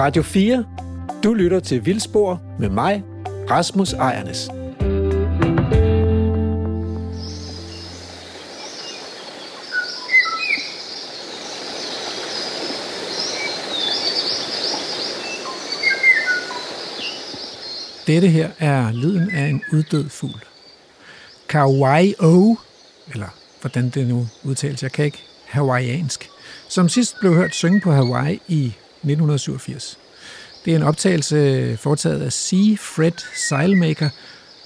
Radio 4. Du lytter til Vildspor med mig, Rasmus Ejernes. Dette her er lyden af en uddød fugl. Kauai-o, eller hvordan det nu udtales, jeg kan ikke hawaiiansk, som sidst blev hørt synge på Hawaii i 1987. Det er en optagelse øh, foretaget af C. Fred Seilmaker,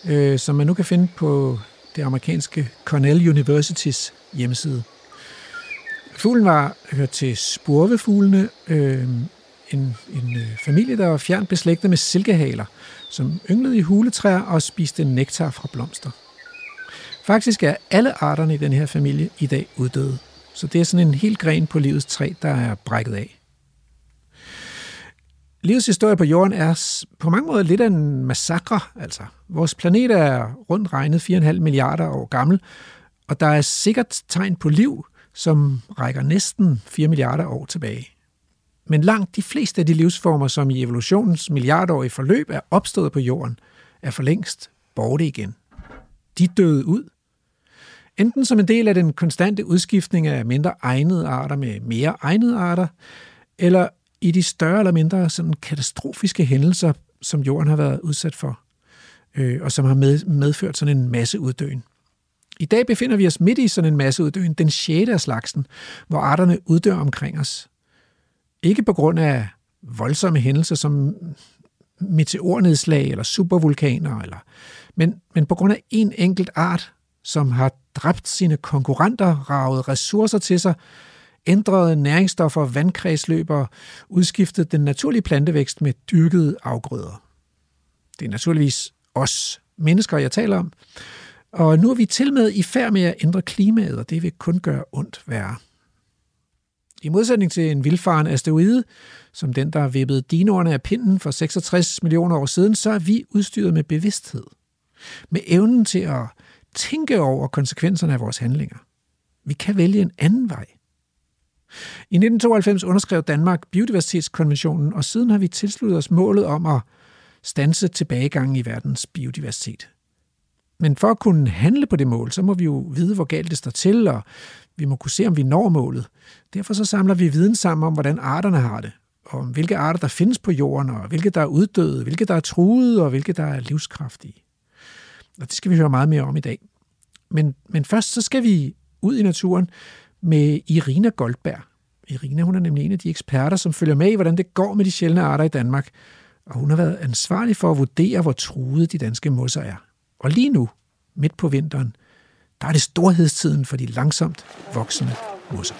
øh, som man nu kan finde på det amerikanske Cornell Universitys hjemmeside. Fuglen var hørt til spurvefuglene, øh, en, en øh, familie, der var fjernt beslægtet med silkehaler, som ynglede i huletræer og spiste nektar fra blomster. Faktisk er alle arterne i den her familie i dag uddøde. Så det er sådan en helt gren på livets træ, der er brækket af. Livets historie på jorden er på mange måder lidt af en massakre. Altså. Vores planet er rundt regnet 4,5 milliarder år gammel, og der er sikkert tegn på liv, som rækker næsten 4 milliarder år tilbage. Men langt de fleste af de livsformer, som i evolutionens milliardårige forløb er opstået på jorden, er for længst borte igen. De døde ud. Enten som en del af den konstante udskiftning af mindre egnede arter med mere egnede arter, eller i de større eller mindre sådan katastrofiske hændelser, som jorden har været udsat for, øh, og som har med, medført sådan en masse uddøen. I dag befinder vi os midt i sådan en masse uddøen, den sjette af slagsen, hvor arterne uddør omkring os. Ikke på grund af voldsomme hændelser som meteornedslag eller supervulkaner, eller, men, men på grund af en enkelt art, som har dræbt sine konkurrenter, ravet ressourcer til sig, ændrede næringsstoffer, vandkredsløber, udskiftede den naturlige plantevækst med dyrkede afgrøder. Det er naturligvis os mennesker, jeg taler om. Og nu er vi til med i færd med at ændre klimaet, og det vil kun gøre ondt værre. I modsætning til en vildfaren asteroide, som den, der vippede dinoerne af pinden for 66 millioner år siden, så er vi udstyret med bevidsthed. Med evnen til at tænke over konsekvenserne af vores handlinger. Vi kan vælge en anden vej. I 1992 underskrev Danmark Biodiversitetskonventionen, og siden har vi tilsluttet os målet om at stanse tilbagegangen i verdens biodiversitet. Men for at kunne handle på det mål, så må vi jo vide, hvor galt det står til, og vi må kunne se, om vi når målet. Derfor så samler vi viden sammen om, hvordan arterne har det, og om hvilke arter, der findes på jorden, og hvilke, der er uddøde, hvilke, der er truede, og hvilke, der er livskraftige. Og det skal vi høre meget mere om i dag. Men, men først så skal vi ud i naturen med Irina Goldberg. Irina hun er nemlig en af de eksperter, som følger med i, hvordan det går med de sjældne arter i Danmark. Og hun har været ansvarlig for at vurdere, hvor truede de danske mosser er. Og lige nu, midt på vinteren, der er det storhedstiden for de langsomt voksende mosser.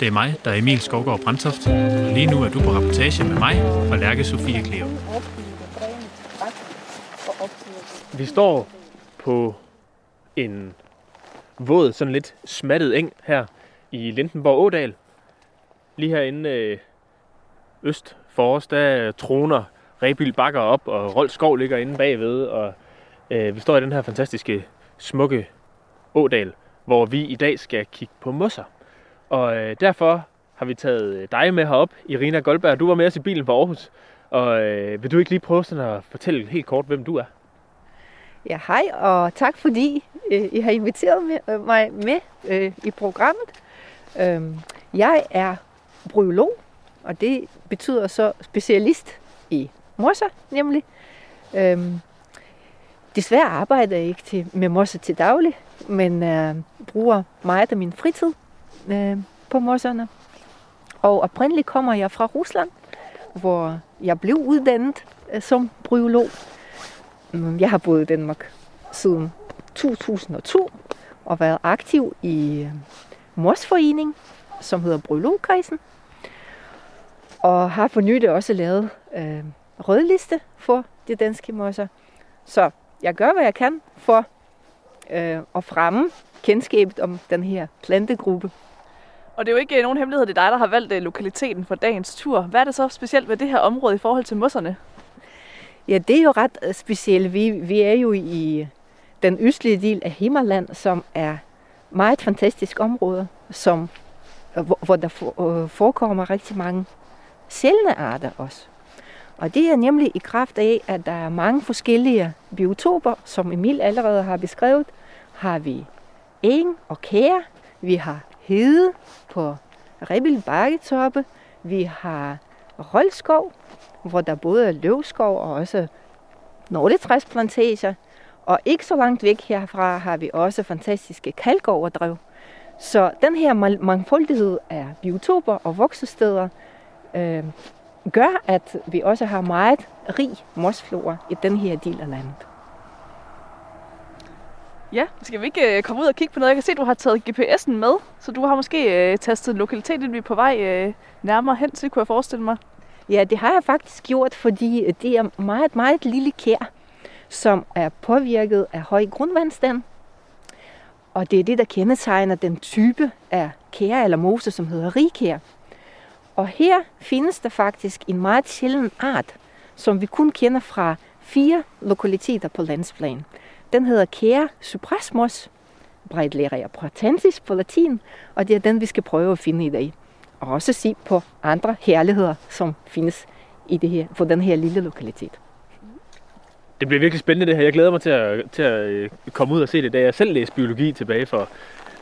Det er mig, der er Emil Skovgaard Brandtoft. Lige nu er du på rapportage med mig fra Lærke Sofie Kleo. Vi står på en våd, sådan lidt smattet eng her i Lindenborg Ådal. Lige herinde øh, øst for os, der troner Rebil Bakker op, og Rold Skov ligger inde bagved, og øh, vi står i den her fantastiske, smukke ådal, hvor vi i dag skal kigge på mosser. Og øh, derfor har vi taget øh, dig med herop, Irina Goldberg. Du var med os i bilen fra Aarhus, og øh, vil du ikke lige prøve sådan at fortælle helt kort, hvem du er? Ja, hej, og tak fordi øh, I har inviteret med, øh, mig med øh, i programmet. Øh, jeg er bryolog, og det betyder så specialist i mosser, nemlig. Øh, desværre arbejder jeg ikke til, med mosser til daglig, men øh, bruger meget af min fritid øh, på mosserne. Og oprindeligt kommer jeg fra Rusland, hvor jeg blev uddannet øh, som bryolog. Mm, jeg har boet i Danmark siden 2002 og været aktiv i øh, mors forening, som hedder Brylogkredsen. Og har for nylig også lavet øh, rødliste for de danske mosser. Så jeg gør, hvad jeg kan for øh, at fremme kendskabet om den her plantegruppe. Og det er jo ikke øh, nogen hemmelighed, det er dig, der har valgt øh, lokaliteten for dagens tur. Hvad er det så specielt ved det her område i forhold til mosserne? Ja, det er jo ret øh, specielt. Vi, vi er jo i den østlige del af Himmerland, som er meget fantastisk område, som, øh, hvor, hvor der øh, forekommer rigtig mange sjældne arter også. Og det er nemlig i kraft af, at der er mange forskellige biotoper, som Emil allerede har beskrevet. Har vi eng og kær, vi har hede på Rebel Bakketoppe, vi har roldskov, hvor der både er løvskov og også nåletræsplantager. Og ikke så langt væk herfra har vi også fantastiske kalkoverdrev. Så den her mangfoldighed af biotoper og voksesteder øh, gør, at vi også har meget rig mosflora i den her del af landet. Ja, skal vi ikke øh, komme ud og kigge på noget? Jeg kan se, at du har taget GPS'en med, så du har måske øh, tastet lokaliteten, vi er på vej øh, nærmere hen til, kunne jeg forestille mig. Ja, det har jeg faktisk gjort, fordi det er meget, meget lille kær, som er påvirket af høj grundvandstand. Og det er det, der kendetegner den type af kær eller mose, som hedder rigkær. Og her findes der faktisk en meget sjælden art, som vi kun kender fra fire lokaliteter på landsplan. Den hedder Kære suprasmos, Breitleria pratensis på latin, og det er den, vi skal prøve at finde i dag. Og også se på andre herligheder, som findes i det her, på den her lille lokalitet. Det bliver virkelig spændende det her. Jeg glæder mig til at, til at øh, komme ud og se det. Da jeg selv læste biologi tilbage for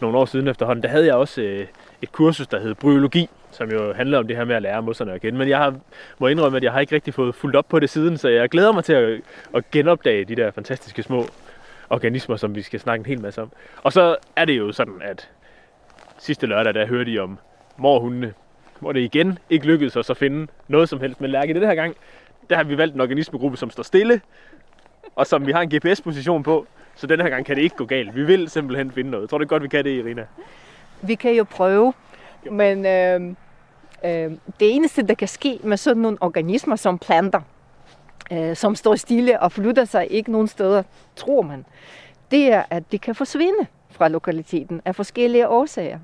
nogle år siden efterhånden, der havde jeg også øh, et kursus, der hed Bryologi, som jo handler om det her med at lære mosserne at kende. Men jeg har, må indrømme, at jeg har ikke rigtig fået fuldt op på det siden, så jeg glæder mig til at, at genopdage de der fantastiske små organismer, som vi skal snakke en hel masse om. Og så er det jo sådan, at sidste lørdag, der hørte I om morhundene, hvor det igen ikke lykkedes os at finde noget som helst med lærke. Det her gang, der har vi valgt en organismegruppe, som står stille, og som vi har en GPS-position på, så den her gang kan det ikke gå galt. Vi vil simpelthen finde noget. Jeg tror det godt, vi kan det, Irina? Vi kan jo prøve, men øh, øh, det eneste, der kan ske med sådan nogle organismer som planter, øh, som står stille og flytter sig ikke nogen steder, tror man, det er, at det kan forsvinde fra lokaliteten af forskellige årsager.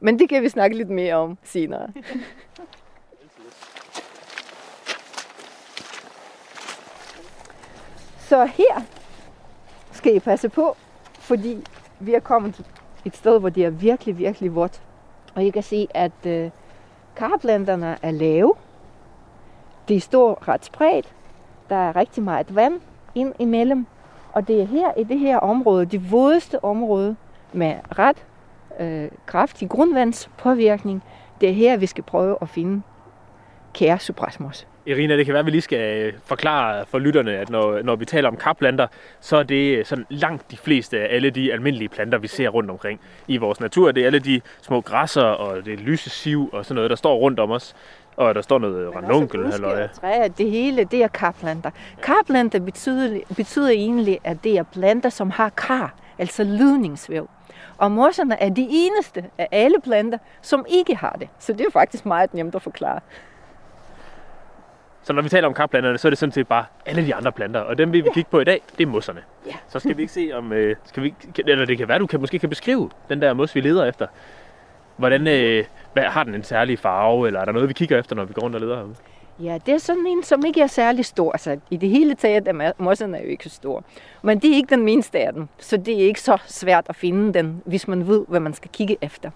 Men det kan vi snakke lidt mere om senere. Så her skal I passe på, fordi vi er kommet et sted, hvor det er virkelig, virkelig vådt. Og I kan se, at øh, karplanterne er lave. De står ret spredt. Der er rigtig meget vand ind imellem. Og det er her i det her område, det vådeste område med ret øh, kraftig grundvandspåvirkning. Det er her, vi skal prøve at finde kære suprasmos. Irina, det kan være, at vi lige skal øh, forklare for lytterne, at når, når vi taler om karplanter, så er det øh, sådan langt de fleste af alle de almindelige planter, vi ser rundt omkring i vores natur. Det er alle de små græsser og det lyse siv og sådan noget, der står rundt om os. Og der står noget ranunkel. Eller træer, det hele, det er karplanter. Karplanter betyder, betyder egentlig, at det er planter, som har kar, altså lydningsvæv. Og mosserne er de eneste af alle planter, som ikke har det. Så det er faktisk meget nemt at forklare. Så når vi taler om karplanterne, så er det sådan set bare alle de andre planter. Og dem vi vil ja. kigge på i dag, det er mosserne. Ja. Så skal vi ikke se om... Øh, skal vi, eller det kan være, du kan, måske kan beskrive den der mos, vi leder efter. Hvordan, øh, hvad, har den en særlig farve, eller er der noget, vi kigger efter, når vi går rundt og leder ham? Ja, det er sådan en, som ikke er særlig stor. Altså, I det hele taget er mosserne jo ikke så store. Men det er ikke den mindste af dem, så det er ikke så svært at finde den, hvis man ved, hvad man skal kigge efter.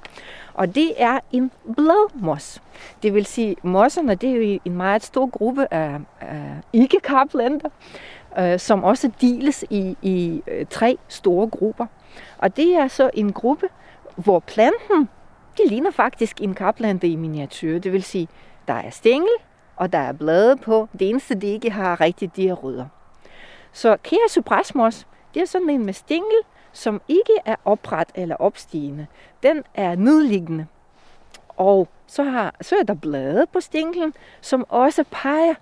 Og det er en bladmos. Det vil sige, mosserne det er jo en meget stor gruppe af, af ikke-karplanter, øh, som også deles i, i øh, tre store grupper. Og det er så en gruppe, hvor planten, det ligner faktisk en kaplante i miniatyr. Det vil sige, der er stængel, og der er blade på. Det eneste, de ikke har rigtigt, de er rødder. Så kære suprasmos, det er sådan en med stængel, som ikke er opret eller opstigende. Den er nedliggende. Og så, har, så er der blade på stænglen, som også peger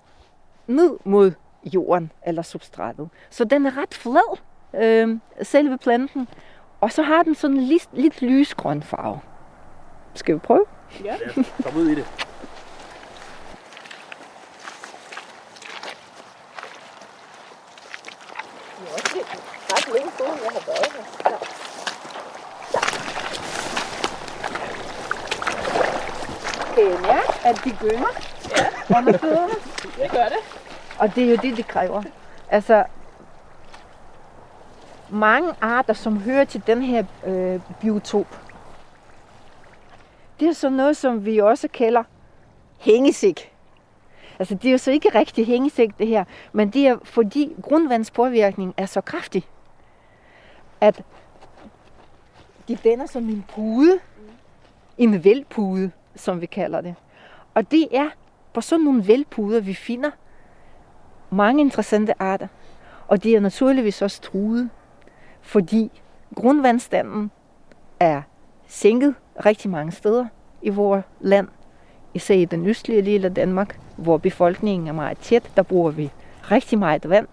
ned mod jorden eller substratet. Så den er ret flad, øh, selve planten. Og så har den sådan lidt, lidt lysgrøn farve. Skal vi prøve? Ja, kom ud i det. siden jeg har været her. Ja. Ja. Kan I mærke, at de gynger ja. under fødderne? Det gør det. Og det er jo det, de kræver. Altså, mange arter, som hører til den her øh, biotop, det er sådan noget, som vi også kalder hængesik. Altså, det er jo så ikke rigtig hængesik, det her, men det er fordi grundvandspåvirkning er så kraftig, at de danner som en pude, en velpude, som vi kalder det. Og det er på sådan nogle velpuder, vi finder mange interessante arter. Og de er naturligvis også truede, fordi grundvandstanden er sænket rigtig mange steder i vores land. Især i den østlige del af Danmark, hvor befolkningen er meget tæt, der bruger vi rigtig meget vand.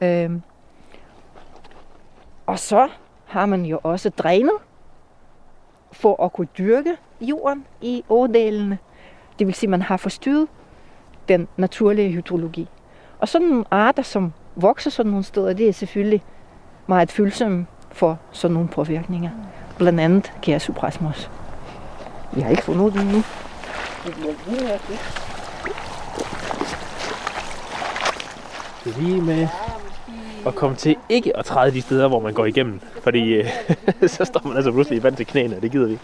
Øhm. Og så har man jo også drænet for at kunne dyrke jorden i ådalene. Det vil sige, at man har forstyrret den naturlige hydrologi. Og sådan nogle arter, som vokser sådan nogle steder, det er selvfølgelig meget følsomme for sådan nogle påvirkninger. Blandt andet kærsuprasmos. Vi har ikke fundet den nu. Lige med at komme til ikke at træde de steder, hvor man går igennem. Fordi øh, så står man altså pludselig i vand til knæene, og det gider vi.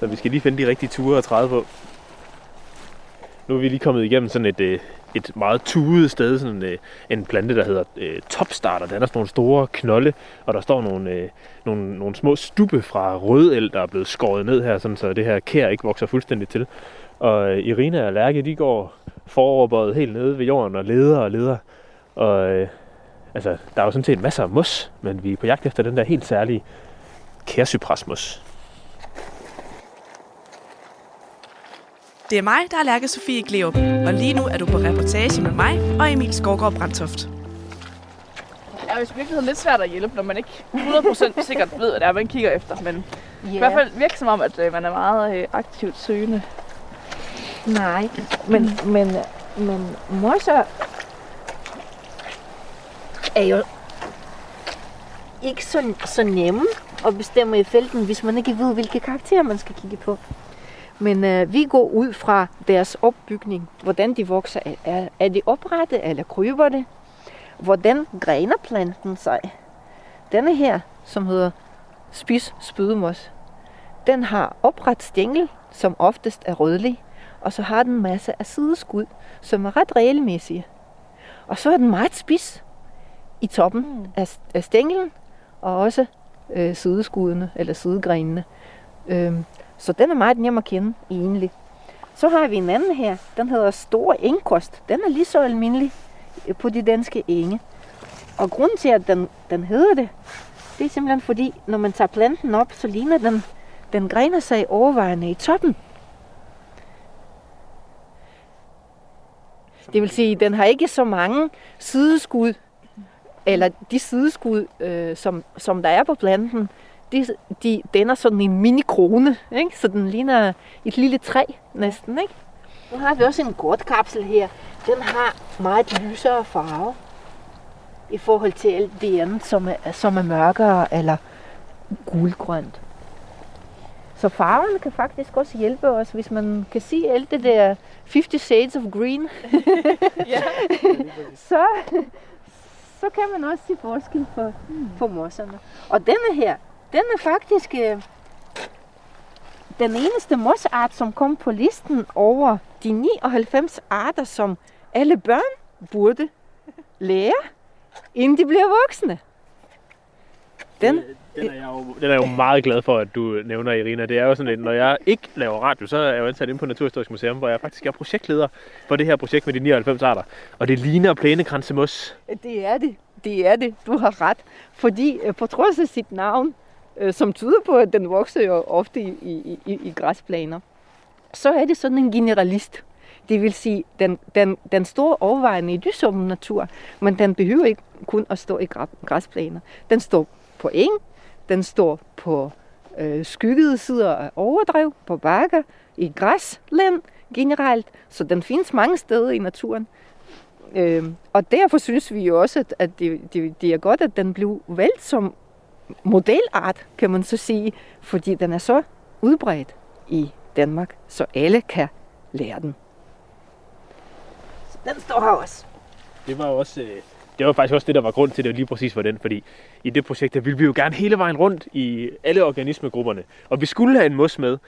Så vi skal lige finde de rigtige ture at træde på. Nu er vi lige kommet igennem sådan et, øh, et meget tuet sted, sådan en, en plante, der hedder øh, topstarter. Der er sådan nogle store knolde, og der står nogle, øh, nogle, nogle små stubbe fra rødel, der er blevet skåret ned her, sådan, så det her kær ikke vokser fuldstændig til. Og øh, Irina og Lærke, de går foroverbøjet helt nede ved jorden og leder og leder. Og øh, altså, der er jo sådan set masser af mos, men vi er på jagt efter den der helt særlige kærsyprasmos. Det er mig, der er Lærke Sofie Gleup, og lige nu er du på reportage med mig og Emil Skovgaard Brandtoft. Det er jo i virkeligheden lidt svært at hjælpe, når man ikke 100% sikkert ved, hvad det er, man kigger efter. Men yeah. i hvert fald virker som om, at øh, man er meget øh, aktivt søgende. Nej, men, men, men mosser er jo ikke så, så nemme at bestemme i felten, hvis man ikke ved, hvilke karakterer man skal kigge på. Men øh, vi går ud fra deres opbygning, hvordan de vokser. Er, er de oprette eller kryber det? Hvordan græner planten sig? Denne her, som hedder spids spydemos, den har opret stængel, som oftest er rødlig, og så har den en masse af sideskud, som er ret regelmæssige. Og så er den meget spids i toppen mm. af, af stænglen, og også øh, sideskuddene, eller sidegrenene. Øhm, så den er meget nem at kende egentlig. Så har vi en anden her, den hedder Stor Engkost. Den er lige så almindelig øh, på de danske enge. Og grunden til, at den, den hedder det, det er simpelthen fordi, når man tager planten op, så ligner den, den grener sig overvejende i toppen. Det vil sige, at den har ikke så mange sideskud, eller de sideskud, øh, som, som der er på planten, de, de danner sådan en mini-krone, ikke? så den ligner et lille træ næsten. Ikke? Nu har vi også en kortkapsel her. Den har meget lysere farve i forhold til alt det andet, som er, som er mørkere eller gulgrønt. Så farven kan faktisk også hjælpe os, hvis man kan se alt det der 50 Shades of Green. ja. så, så kan man også se forskel på, på mosserne. Og denne her, den er faktisk øh, den eneste mosart, som kom på listen over de 99 arter, som alle børn burde lære, inden de bliver voksne. Den, den, er jeg jo, den er jeg jo meget glad for, at du nævner, Irina. Det er jo sådan, at når jeg ikke laver radio, så er jeg jo ansat inde på Naturhistorisk Museum, hvor jeg faktisk er projektleder for det her projekt med de 99 arter. Og det ligner plænekransemos. Det er det. Det er det. Du har ret. Fordi øh, på trods af sit navn, øh, som tyder på, at den vokser jo ofte i, i, i, i græsplaner, så er det sådan en generalist. Det vil sige, den, den, den står overvejende i lysommen natur, men den behøver ikke kun at stå i græsplaner. Den står på eng, den står på øh, skyggede sider af overdrev, på bakker, i græsland generelt, så den findes mange steder i naturen. Øh, og derfor synes vi jo også, at, at det, det, det er godt, at den blev valgt som modelart, kan man så sige, fordi den er så udbredt i Danmark, så alle kan lære den. Så den står her også. Det var også, øh, det var faktisk også det, der var grund til, det lige præcis var den, fordi i det projekt, der ville vi jo gerne hele vejen rundt i alle organismegrupperne, og vi skulle have en mos med,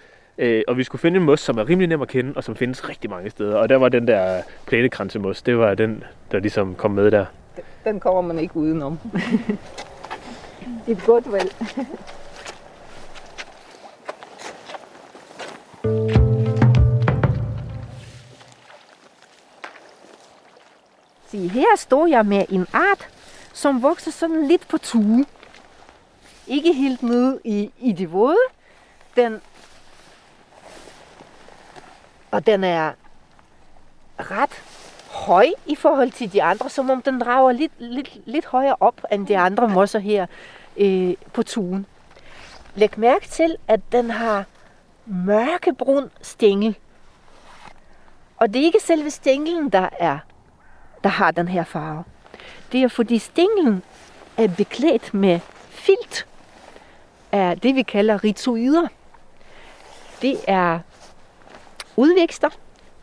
Øh, og vi skulle finde en mos, som er rimelig nem at kende, og som findes rigtig mange steder. Og der var den der plænekransemos, det var den, der ligesom kom med der. Den kommer man ikke udenom. It got godt valg. Se, her står jeg med en art, som vokser sådan lidt på tue. Ikke helt nede i, i det våde. Den, og den er ret høj i forhold til de andre, som om den drager lidt, lidt, lidt højere op end de andre mosser her øh, på tuen. Læg mærke til, at den har mørkebrun stængel. Og det er ikke selve stænglen, der er der har den her farve. Det er fordi stænglen er beklædt med filt af det, vi kalder ritoider. Det er udvækster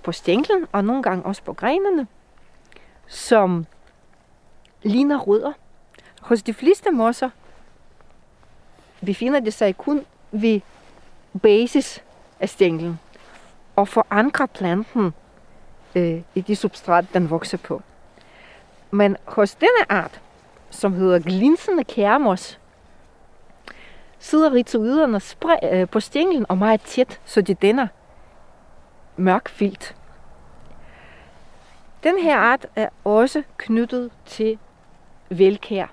på stænglen og nogle gange også på grenene, som ligner rødder. Hos de fleste mosser befinder det sig kun ved basis af stænglen og forankrer planten øh, i det substrat, den vokser på. Men hos denne art, som hedder glinsende kærmos, sidder ritoiderne øh, på stænglen og meget tæt, så de danner mørk filt. Den her art er også knyttet til velkær.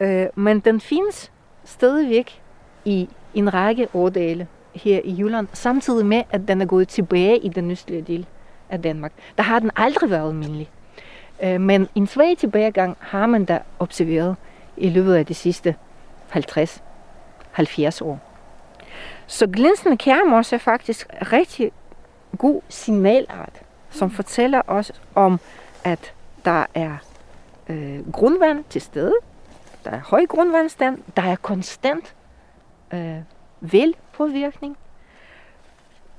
Øh, men den findes stadigvæk i en række årdale her i Jylland, samtidig med, at den er gået tilbage i den østlige del af Danmark. Der har den aldrig været almindelig. Øh, men en svag tilbagegang har man da observeret i løbet af de sidste 50-70 år. Så glinsende kærmos er faktisk rigtig god signalart, som fortæller os om, at der er øh, grundvand til stede, der er høj grundvandstand, der er konstant øh, velpåvirkning,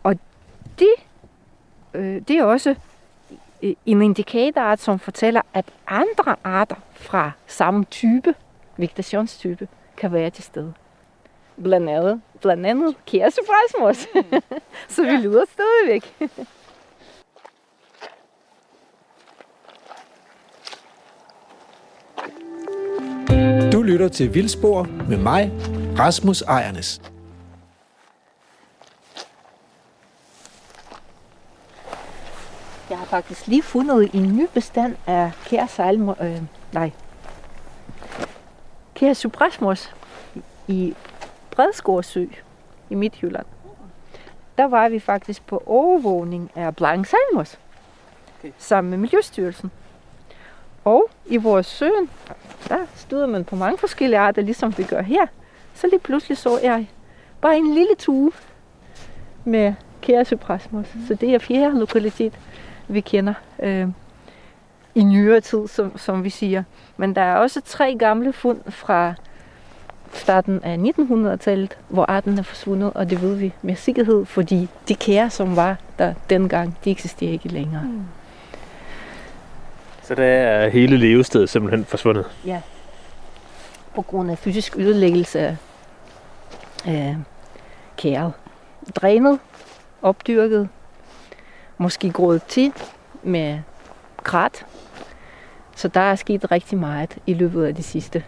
og det, øh, det er også øh, en indikatorart, som fortæller, at andre arter fra samme type, vegetationstype, kan være til stede. Blandt andet, blandt andet kæresebræsmos. Så vi lyder stadigvæk. Du lytter til Vildspor med mig, Rasmus Ejernes. Jeg har faktisk lige fundet en ny bestand af kære sejlmo, øh, nej, kære subrasmos i Bredskårsø i Midtjylland. Der var vi faktisk på overvågning af blank sejlmos sammen med Miljøstyrelsen. Og i vores sø, der stod man på mange forskellige arter, ligesom vi gør her. Så lige pludselig så jeg bare en lille tue med kærasuprasmus. Så det er fjerde lokalitet vi kender øh, i nyere tid, som, som vi siger. Men der er også tre gamle fund fra starten af 1900-tallet, hvor arten er forsvundet, og det ved vi med sikkerhed, fordi de kære, som var der dengang, de eksisterer ikke længere. Mm. Så der er hele levestedet simpelthen forsvundet? Ja. På grund af fysisk ødelæggelse af øh, kæret. Drænet, opdyrket, måske gået til med krat. Så der er sket rigtig meget i løbet af de sidste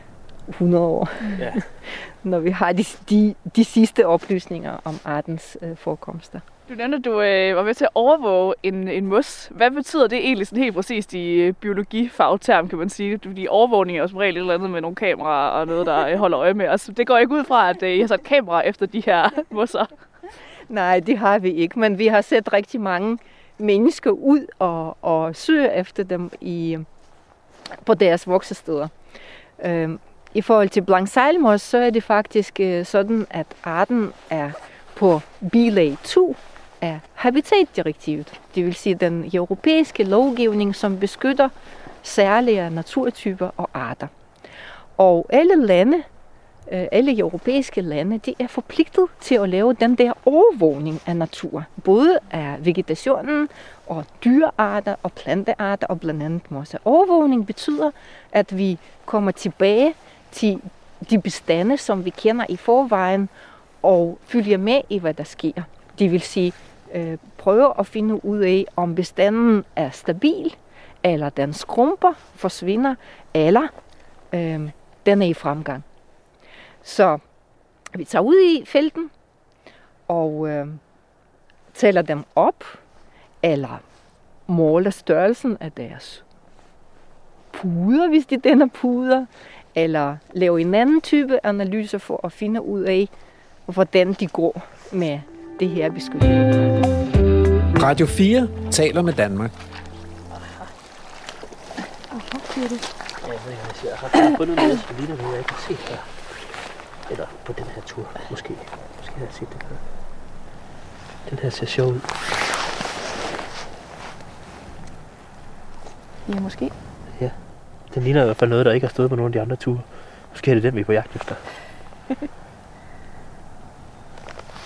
100 år, ja. når vi har de, de, de sidste oplysninger om artens øh, forekomster. Du nævnte, at du øh, var med til at overvåge en, en mus. Hvad betyder det egentlig sådan helt præcist i øh, biologifagterm, kan man sige? Fordi overvågning er jo som regel et eller andet med nogle kameraer og noget, der øh, holder øje med os. Det går ikke ud fra, at øh, I har sat kamera efter de her musser. Nej, det har vi ikke, men vi har set rigtig mange mennesker ud og, og søger efter dem i, på deres voksesteder. Øhm, i forhold til blank sejlmos, så er det faktisk øh, sådan, at arten er på bilag 2 af Habitatdirektivet. Det vil sige den europæiske lovgivning, som beskytter særlige naturtyper og arter. Og alle lande øh, alle europæiske lande, de er forpligtet til at lave den der overvågning af natur. Både af vegetationen og dyrearter og plantearter og blandt andet mosse. Overvågning betyder, at vi kommer tilbage til de bestande, som vi kender i forvejen, og følger med i, hvad der sker. Det vil sige, øh, prøve at finde ud af, om bestanden er stabil, eller den skrumper, forsvinder, eller øh, den er i fremgang. Så vi tager ud i felten og øh, tæller dem op, eller måler størrelsen af deres puder, hvis de den er puder, eller lave en anden type analyser for at finde ud af, hvordan de går med det her beskyttelse. Radio 4 taler med Danmark. Ja, jeg har fundet noget, som ligner noget, jeg ikke har set før. Eller på den her tur, måske. Måske har jeg set det før. Den her ser sjov ud. Ja, måske. Den ligner i hvert fald noget, der ikke har stået på nogen af de andre ture. Måske er det den, vi er på jagt efter.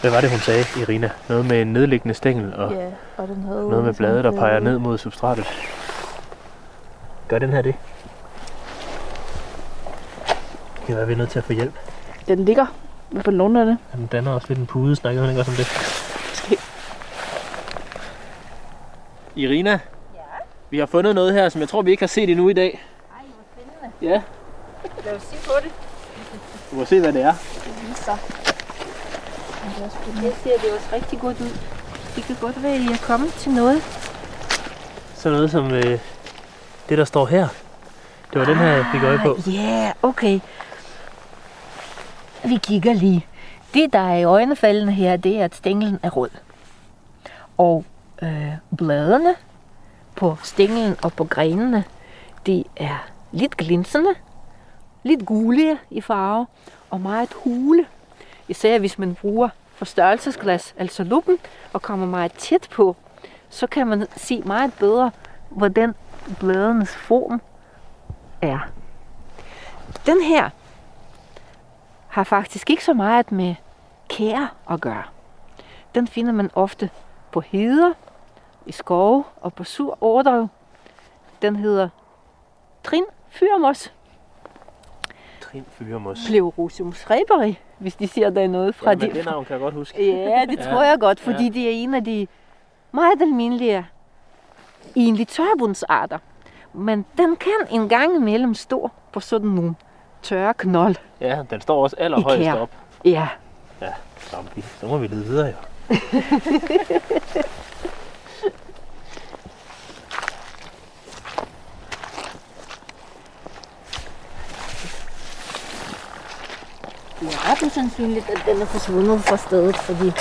Hvad var det, hun sagde, Irina? Noget med en nedliggende stængel og Ja, og den havde noget med blade, der peger ned mod substratet. Gør den her det? Det kan være, vi er nødt til at få hjælp. Den ligger på nogle af det. Den danner også lidt en pude. Snakker hun ikke også om det? Irina? Ja? Vi har fundet noget her, som jeg tror, vi ikke har set endnu i dag. Spændende. Ja, Lad os se på det. du må se, hvad det er. Det ser det også rigtig godt ud. Det kan godt være, at I er kommet til noget. Sådan noget som øh, det, der står her. Det var den her, jeg fik øje på. Ja, yeah, okay. Vi kigger lige. Det, der er i øjnefaldene her, det er, at stænglen er rød. Og øh, bladene på stænglen og på grenene, de er lidt glinsende, lidt gulige i farve og meget hule. Især hvis man bruger forstørrelsesglas, altså luppen, og kommer meget tæt på, så kan man se meget bedre, hvordan bladenes form er. Den her har faktisk ikke så meget med kær at gøre. Den finder man ofte på heder, i skove og på sur overdrev. Den hedder Trin Fyrmos Trin Fyremos. Pleurosus reberi, hvis de siger, der er noget fra Ja, men de... det navn kan jeg godt huske. Ja, det tror jeg godt, fordi Ja. det er en af de meget almindelige egentlig tørbundsarter. Men den kan en gang imellem stå på sådan nogle tørre knold. Ja, den står også allerhøjst op. Ja, Så, vi- så må vi lede videre, jo. det er ret usandsynligt, at den er forsvundet fra stedet, fordi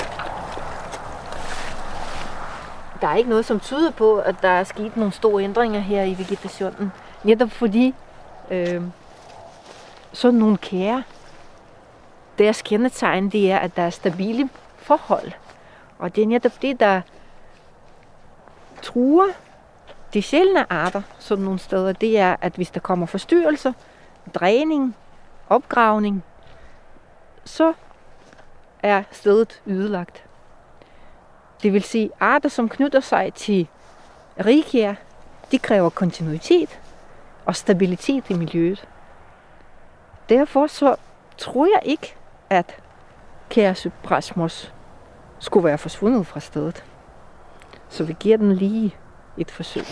der er ikke noget, som tyder på, at der er sket nogle store ændringer her i vegetationen. Netop fordi øh, sådan nogle kære, deres kendetegn, det er, at der er stabile forhold. Og det er netop det, der truer de sjældne arter sådan nogle steder. Det er, at hvis der kommer forstyrrelser, dræning, opgravning, så er stedet ødelagt. Det vil sige, arter, som knytter sig til rigkær, de kræver kontinuitet og stabilitet i miljøet. Derfor så tror jeg ikke, at Kærsyprasmus skulle være forsvundet fra stedet. Så vi giver den lige et forsøg.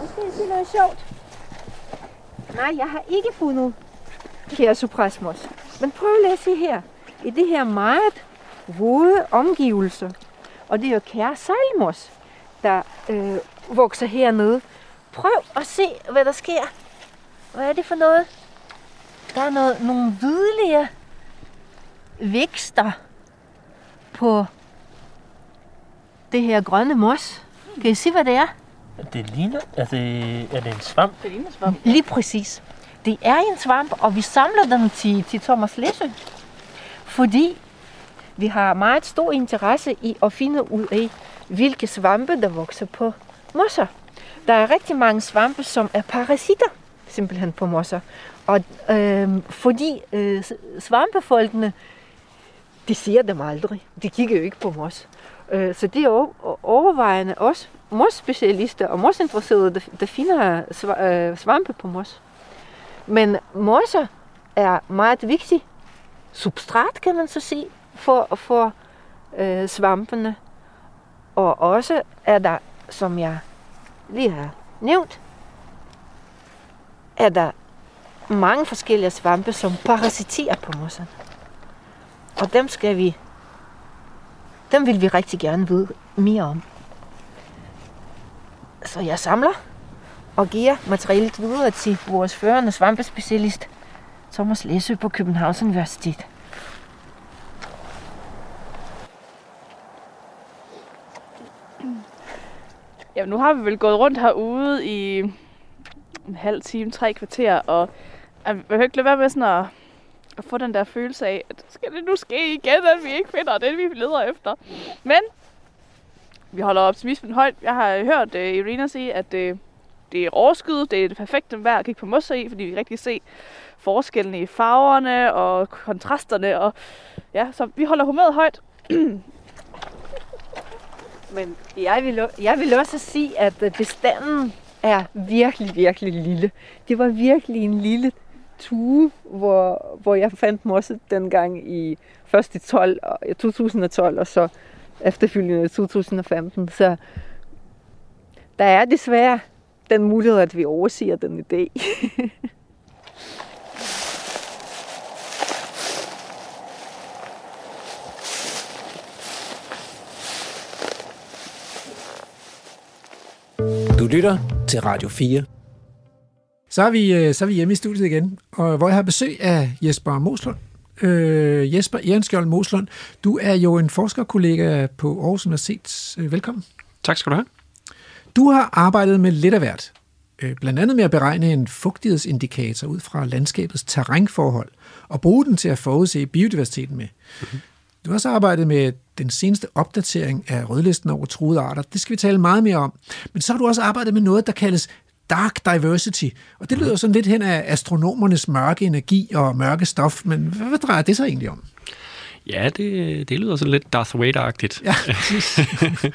Nu skal jeg se noget sjovt. Nej, jeg har ikke fundet Kærsyprasmus. Men prøv lige at se her. I det her meget våde omgivelser. Og det er jo kærsejlmos, der øh, vokser hernede. Prøv at se, hvad der sker. Hvad er det for noget? Der er noget, nogle hvidlige vækster på det her grønne mos. Kan I se, hvad det er? Det ligner, er det, er det en svamp? Det ligner svamp. Lige præcis. Det er en svamp, og vi samler den til, til Thomas Læsø. Fordi vi har meget stor interesse i at finde ud af, hvilke svampe, der vokser på mosser. Der er rigtig mange svampe, som er parasitter, simpelthen på mosser. Og øh, fordi øh, svampefolkene, de ser dem aldrig. De kigger jo ikke på mos. Øh, så det er overvejende også mos-specialister og mosinteresserede, der, der finder svampe på mos. Men mosser er meget vigtig substrat, kan man så sige, for, for øh, svampene. Og også er der, som jeg lige har nævnt, er der mange forskellige svampe, som parasiterer på mosserne. Og dem skal vi, dem vil vi rigtig gerne vide mere om. Så jeg samler og giver materialet videre til vores førende svampespecialist, Thomas Læsø på Københavns Universitet. Ja, nu har vi vel gået rundt herude i en halv time, tre kvarter, og jeg vil ikke lade være med sådan at, at få den der følelse af, at skal det nu ske igen, at vi ikke finder det, vi leder efter. Men vi holder optimismen højt. Jeg har hørt øh, uh, Irina sige, at uh, det er overskyet, det er det perfekte vejr at kigge på mosser i, fordi vi kan rigtig se forskellene i farverne og kontrasterne. Og, ja, så vi holder humøret højt. Men jeg vil, jeg vil også sige, at øh, bestanden er virkelig, virkelig lille. Det var virkelig en lille tue, hvor, hvor jeg fandt mosset dengang i først i 12, 2012, og så efterfølgende i 2015. Så der er desværre den mulighed, at vi overser den i dag. Du lytter til Radio 4. Så er vi, øh, så er vi hjemme i studiet igen, og hvor jeg har besøg af Jesper Moslund. Øh, Jesper Ehrenskjold Moslund, du er jo en forskerkollega på Aarhus Universitet. Øh, Velkommen. Tak skal du have. Du har arbejdet med lidt af hvert. Øh, Blandt andet med at beregne en fugtighedsindikator ud fra landskabets terrænforhold, og bruge den til at forudse biodiversiteten med. Mm-hmm. Du har også arbejdet med den seneste opdatering af rødlisten over truede arter. Det skal vi tale meget mere om. Men så har du også arbejdet med noget, der kaldes dark diversity. Og det lyder sådan lidt hen af astronomernes mørke energi og mørke stof. Men hvad, hvad drejer det sig egentlig om? Ja, det, det lyder sådan lidt Darth Vader-agtigt. Ja.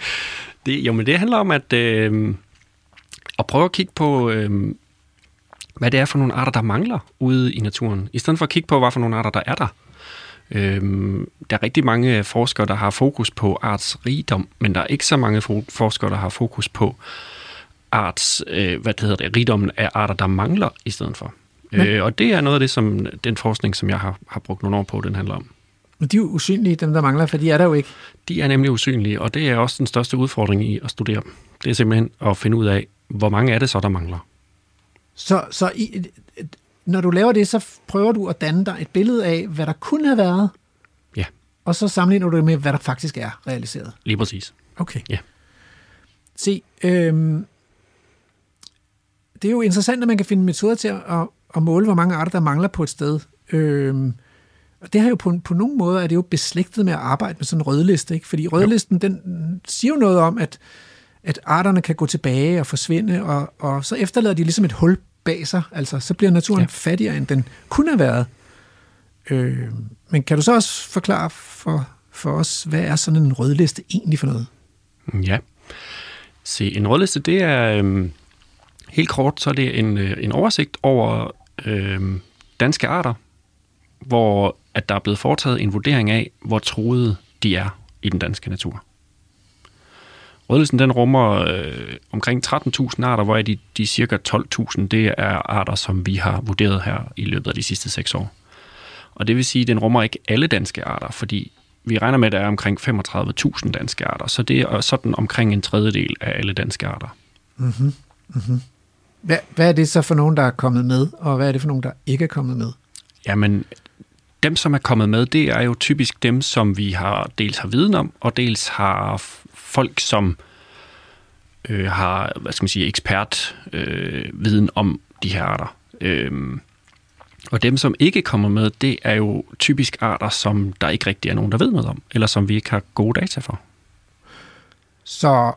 Det, jo, men det handler om at, øh, at prøve at kigge på, øh, hvad det er for nogle arter, der mangler ude i naturen. I stedet for at kigge på, hvad for nogle arter, der er der. Øh, der er rigtig mange forskere, der har fokus på artsrigdom, men der er ikke så mange fo- forskere, der har fokus på arts, øh, hvad det hedder det, rigdommen af arter, der mangler i stedet for. Men- Øh, og det er noget af det, som den forskning, som jeg har, har brugt nogle år på, den handler om. Men de er jo usynlige, dem der mangler, for de er der jo ikke. De er nemlig usynlige, og det er også den største udfordring i at studere dem. Det er simpelthen at finde ud af, hvor mange er det så, der mangler. Så, så i, når du laver det, så prøver du at danne dig et billede af, hvad der kunne have været, Ja. og så sammenligner du det med, hvad der faktisk er realiseret. Lige præcis. Okay. Ja. Se, øhm, det er jo interessant, at man kan finde metoder til at, at, at måle, hvor mange arter, der mangler på et sted. Øhm, og det har jo på, på nogle måder, er det jo beslægtet med at arbejde med sådan en rødliste, ikke? Fordi rødlisten, den siger jo noget om, at, at arterne kan gå tilbage og forsvinde, og, og så efterlader de ligesom et hul bag sig. Altså, så bliver naturen ja. Fattigere, end den kunne have været. Øh, men kan du så også forklare for, for os, hvad er sådan en rødliste egentlig for noget? Ja. Se, en rødliste, det er øhm, helt kort, så er det en, øh, en oversigt over øh, danske arter, hvor at der er blevet foretaget en vurdering af, hvor troede de er i den danske natur. Rødlisten den rummer øh, omkring 13.000 arter, hvor de, de cirka 12.000, det er arter, som vi har vurderet her i løbet af de sidste 6 år. Og det vil sige, at den rummer ikke alle danske arter, fordi vi regner med, at der er omkring 35.000 danske arter, så det er sådan omkring en tredjedel af alle danske arter. Mm-hmm. Mm-hmm. Hvad, hvad er det så for nogen, der er kommet med, og hvad er det for nogen, der ikke er kommet med? Jamen, dem, som er kommet med, det er jo typisk dem, som vi har dels har viden om, og dels har folk, som øh, har, hvad skal man sige, ekspert øh, viden om de her arter. Øhm, og dem, som ikke kommer med, det er jo typisk arter, som der ikke rigtig er nogen, der ved noget om, eller som vi ikke har gode data for. Så,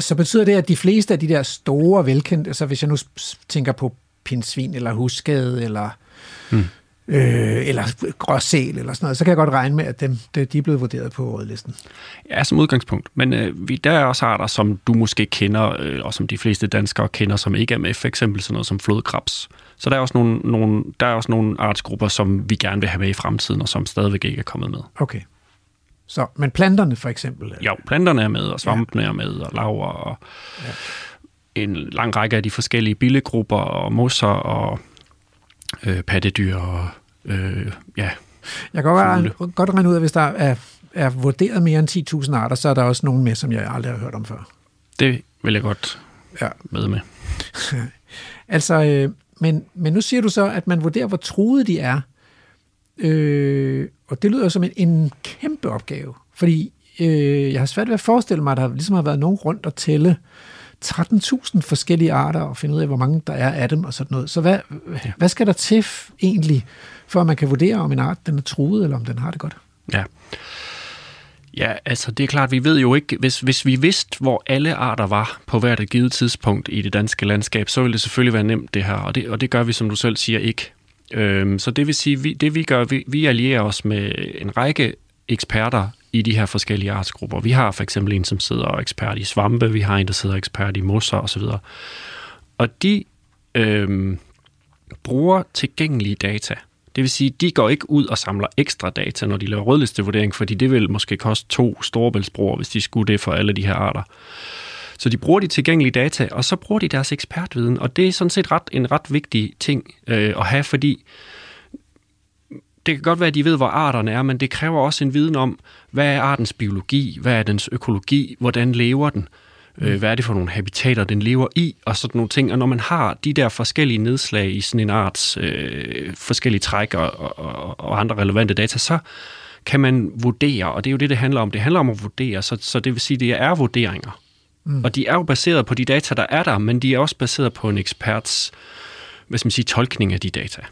så betyder det, at de fleste af de der store, velkendte, altså hvis jeg nu tænker på pindsvin eller husskade eller Mm. øh, eller gråsæl eller sådan noget, så kan jeg godt regne med, at dem, de, de er blevet vurderet på rødlisten. Ja, som udgangspunkt. Men øh, vi, der er også arter, som du måske kender, øh, og som de fleste danskere kender, som ikke er med. For eksempel sådan noget som flodkrabs. Så der er også nogle, nogle, der er også nogle artsgrupper, som vi gerne vil have med i fremtiden, og som stadigvæk ikke er kommet med. Okay. Så, men planterne for eksempel? Ja, planterne er med, og svampene ja. er med, og laver, og ja. en lang række af de forskellige billedgrupper, og mosser, og øh, pattedyr, og øh, ja, Jeg kan godt godt regne ud, at hvis der er, er vurderet mere end 10.000 arter, så er der også nogle med, som jeg aldrig har hørt om før. Det vil jeg godt Ja. med med. Altså, øh, men, men nu siger du så, at man vurderer, hvor truede de er. Øh, og det lyder som en, en kæmpe opgave, fordi øh, jeg har svært ved at forestille mig, at der ligesom har været nogen rundt og tælle 13.000 forskellige arter og finde ud af, hvor mange der er af dem og sådan noget. Så hvad, hvad skal der til egentlig, for at man kan vurdere, om en art den er truet, eller om den har det godt? Ja. Ja, altså det er klart, vi ved jo ikke, hvis, hvis vi vidste, hvor alle arter var på hvert et givet tidspunkt i det danske landskab, så ville det selvfølgelig være nemt det her, og det, og det gør vi, som du selv siger, ikke. Øhm, så det vil sige, vi, det vi gør, vi, vi allierer os med en række eksperter i de her forskellige artsgrupper. Vi har for eksempel en, som sidder og er ekspert i svampe, vi har en, der sidder ekspert i mosser osv. Og de øhm, bruger tilgængelige data. Det vil sige, de går ikke ud og samler ekstra data, når de laver rødlistevurdering, fordi det vil måske koste to storebæltsbroer, hvis de skulle det for alle de her arter. Så de bruger de tilgængelige data, og så bruger de deres ekspertviden, og det er sådan set ret, en ret vigtig ting øh, at have, fordi det kan godt være, at de ved, hvor arterne er, men det kræver også en viden om, hvad er artens biologi, hvad er dens økologi, hvordan lever den, øh, hvad er det for nogle habitater, den lever i, og sådan nogle ting. Og når man har de der forskellige nedslag i sådan en arts øh, forskellige træk og, og, og andre relevante data, så kan man vurdere, og det er jo det, det handler om. Det handler om at vurdere, så, så det vil sige, at det er vurderinger. Mm. Og de er jo baseret på de data, der er der, men de er også baseret på en eksperts hvad skal man sige, tolkning af de data.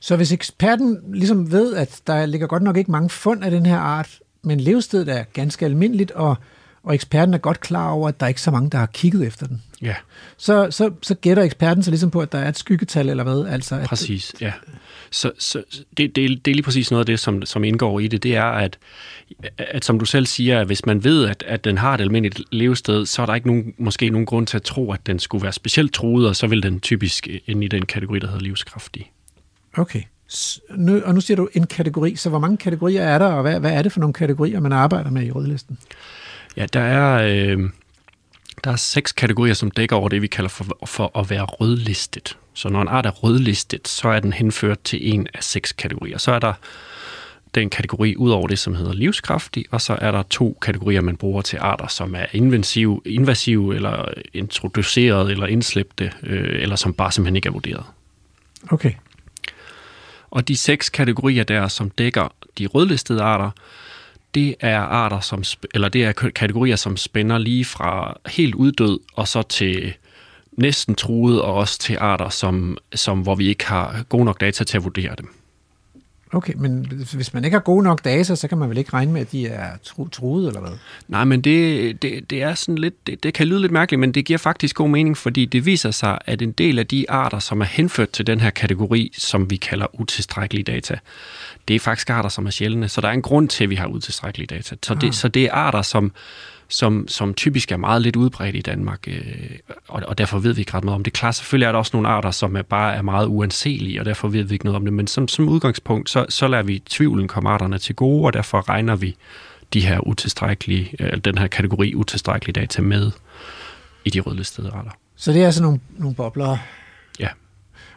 Så hvis eksperten ligesom ved, at der ligger godt nok ikke mange fund af den her art, men levestedet er ganske almindeligt, og, og eksperten er godt klar over, at der er ikke så mange, der har kigget efter den, Ja, så, så, så gætter eksperten sig ligesom på, at der er et skyggetal eller hvad. Altså, at, præcis. Ja. Så, så det, det, er- det er lige præcis noget af det, som, som indgår i det. Det er, at, at som du selv siger, at hvis man ved, at, at den har et almindeligt levested, så er der ikke nogen, måske nogen grund til at tro, at den skulle være specielt truet, og så vil den typisk ind i den kategori, der hedder livskraftig. Okay. Nu, og nu siger du en kategori, så hvor mange kategorier er der, og hvad, hvad er det for nogle kategorier, man arbejder med i rødlisten? Ja, der er, øh, der er seks kategorier, som dækker over det, vi kalder for, for at være rødlistet. Så når en art er rødlistet, så er den henført til en af seks kategorier. Så er der den kategori ud over det, som hedder livskraftig, og så er der to kategorier, man bruger til arter, som er invasive, invasive eller introduceret eller indslæbte, øh, eller som bare simpelthen ikke er vurderet. Okay. Og de seks kategorier der, som dækker de rødlistede arter, det er arter som eller det er kategorier som spænder lige fra helt uddød og så til næsten truet og også til arter som som hvor vi ikke har gode nok data til at vurdere dem. Okay, men hvis man ikke har gode nok data, så kan man vel ikke regne med, at de er tru- truet, eller hvad? Nej, men det, det, det er sådan lidt, det, det kan lyde lidt mærkeligt, men det giver faktisk god mening, fordi det viser sig, at en del af de arter, som er henført til den her kategori, som vi kalder utilstrækkelige data, det er faktisk arter, som er sjældne, så der er en grund til, at vi har utilstrækkelige data. Så det, Ah. så det er arter, som, som, som typisk er meget lidt udbredt i Danmark, øh, og, og derfor ved vi ikke ret meget om det. Klart, selvfølgelig er der også nogle arter, som er bare er meget uanselige, og derfor ved vi ikke noget om det, men som, som udgangspunkt, så, så lader vi tvivlen komme arterne til gode, og derfor regner vi de her utilstrækkelige, øh, den her kategori utilstrækkelige data med i de rødlistede arter. Så det er altså nogle, nogle bobler. Ja.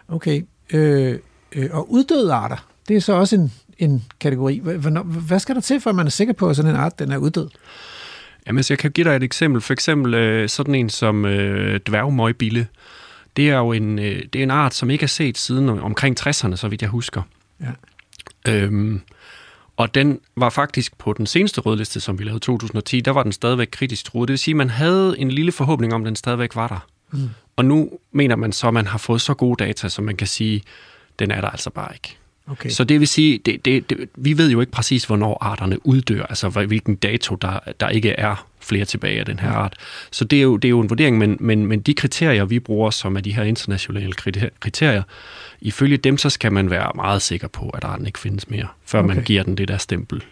Okay. Øh, øh, og uddøde arter, det er så også en, en kategori. Hvornår, hvad skal der til, for at man er sikker på, at sådan en art den er uddød? Jamen, så jeg kan give dig et eksempel. For eksempel øh, sådan en som øh, dværgmøgbille. Det er jo en, øh, det er en art, som ikke er set siden omkring 60'erne, så vidt jeg husker. Ja. Øhm, og den var faktisk på den seneste rødliste, som vi lavede i 2010, der var den stadigvæk kritisk truet. Det vil sige, at man havde en lille forhåbning om, at den stadigvæk var der. Mm. Og nu mener man så, at man har fået så gode data, så man kan sige, den er der altså bare ikke. Okay. Så det vil sige, det, det, det, vi ved jo ikke præcis, hvornår arterne uddør, altså hvilken dato, der, der ikke er flere tilbage af den her art. Så det er jo, det er jo en vurdering, men, men, men de kriterier, vi bruger, som er de her internationale kriter- kriterier, ifølge dem, så skal man være meget sikker på, at arten ikke findes mere, før okay. man giver den det der stempel.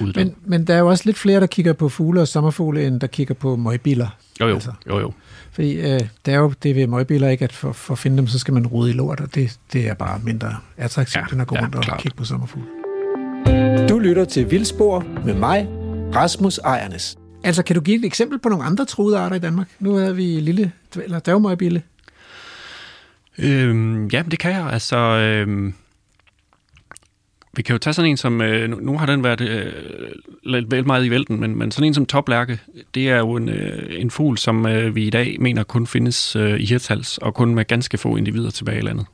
Uddød. Men, men der er jo også lidt flere, der kigger på fugle og sommerfugle, end der kigger på møgbiller. jo, jo, altså. jo, jo. Fordi øh, det er jo det ved møgbiller ikke, at for, for at finde dem, så skal man rode i lort, og det, det er bare mindre attraktivt, Ja, end at gå ja, rundt og klart. kigge på sommerfugle. Du lytter til Vildspor med mig, Rasmus Ejernes. Altså, kan du give et eksempel på nogle andre truede arter i Danmark? Nu havde vi lille eller dværgmøgbille. Øhm, ja, det kan jeg. Altså, øhm, vi kan jo tage sådan en som, øh, nu, har den været øh, lidt vel meget i vælten, men, men sådan en som toplærke, det er jo en, øh, en fugl, som øh, vi i dag mener kun findes øh, i Hirtshals, og kun med ganske få individer tilbage i landet.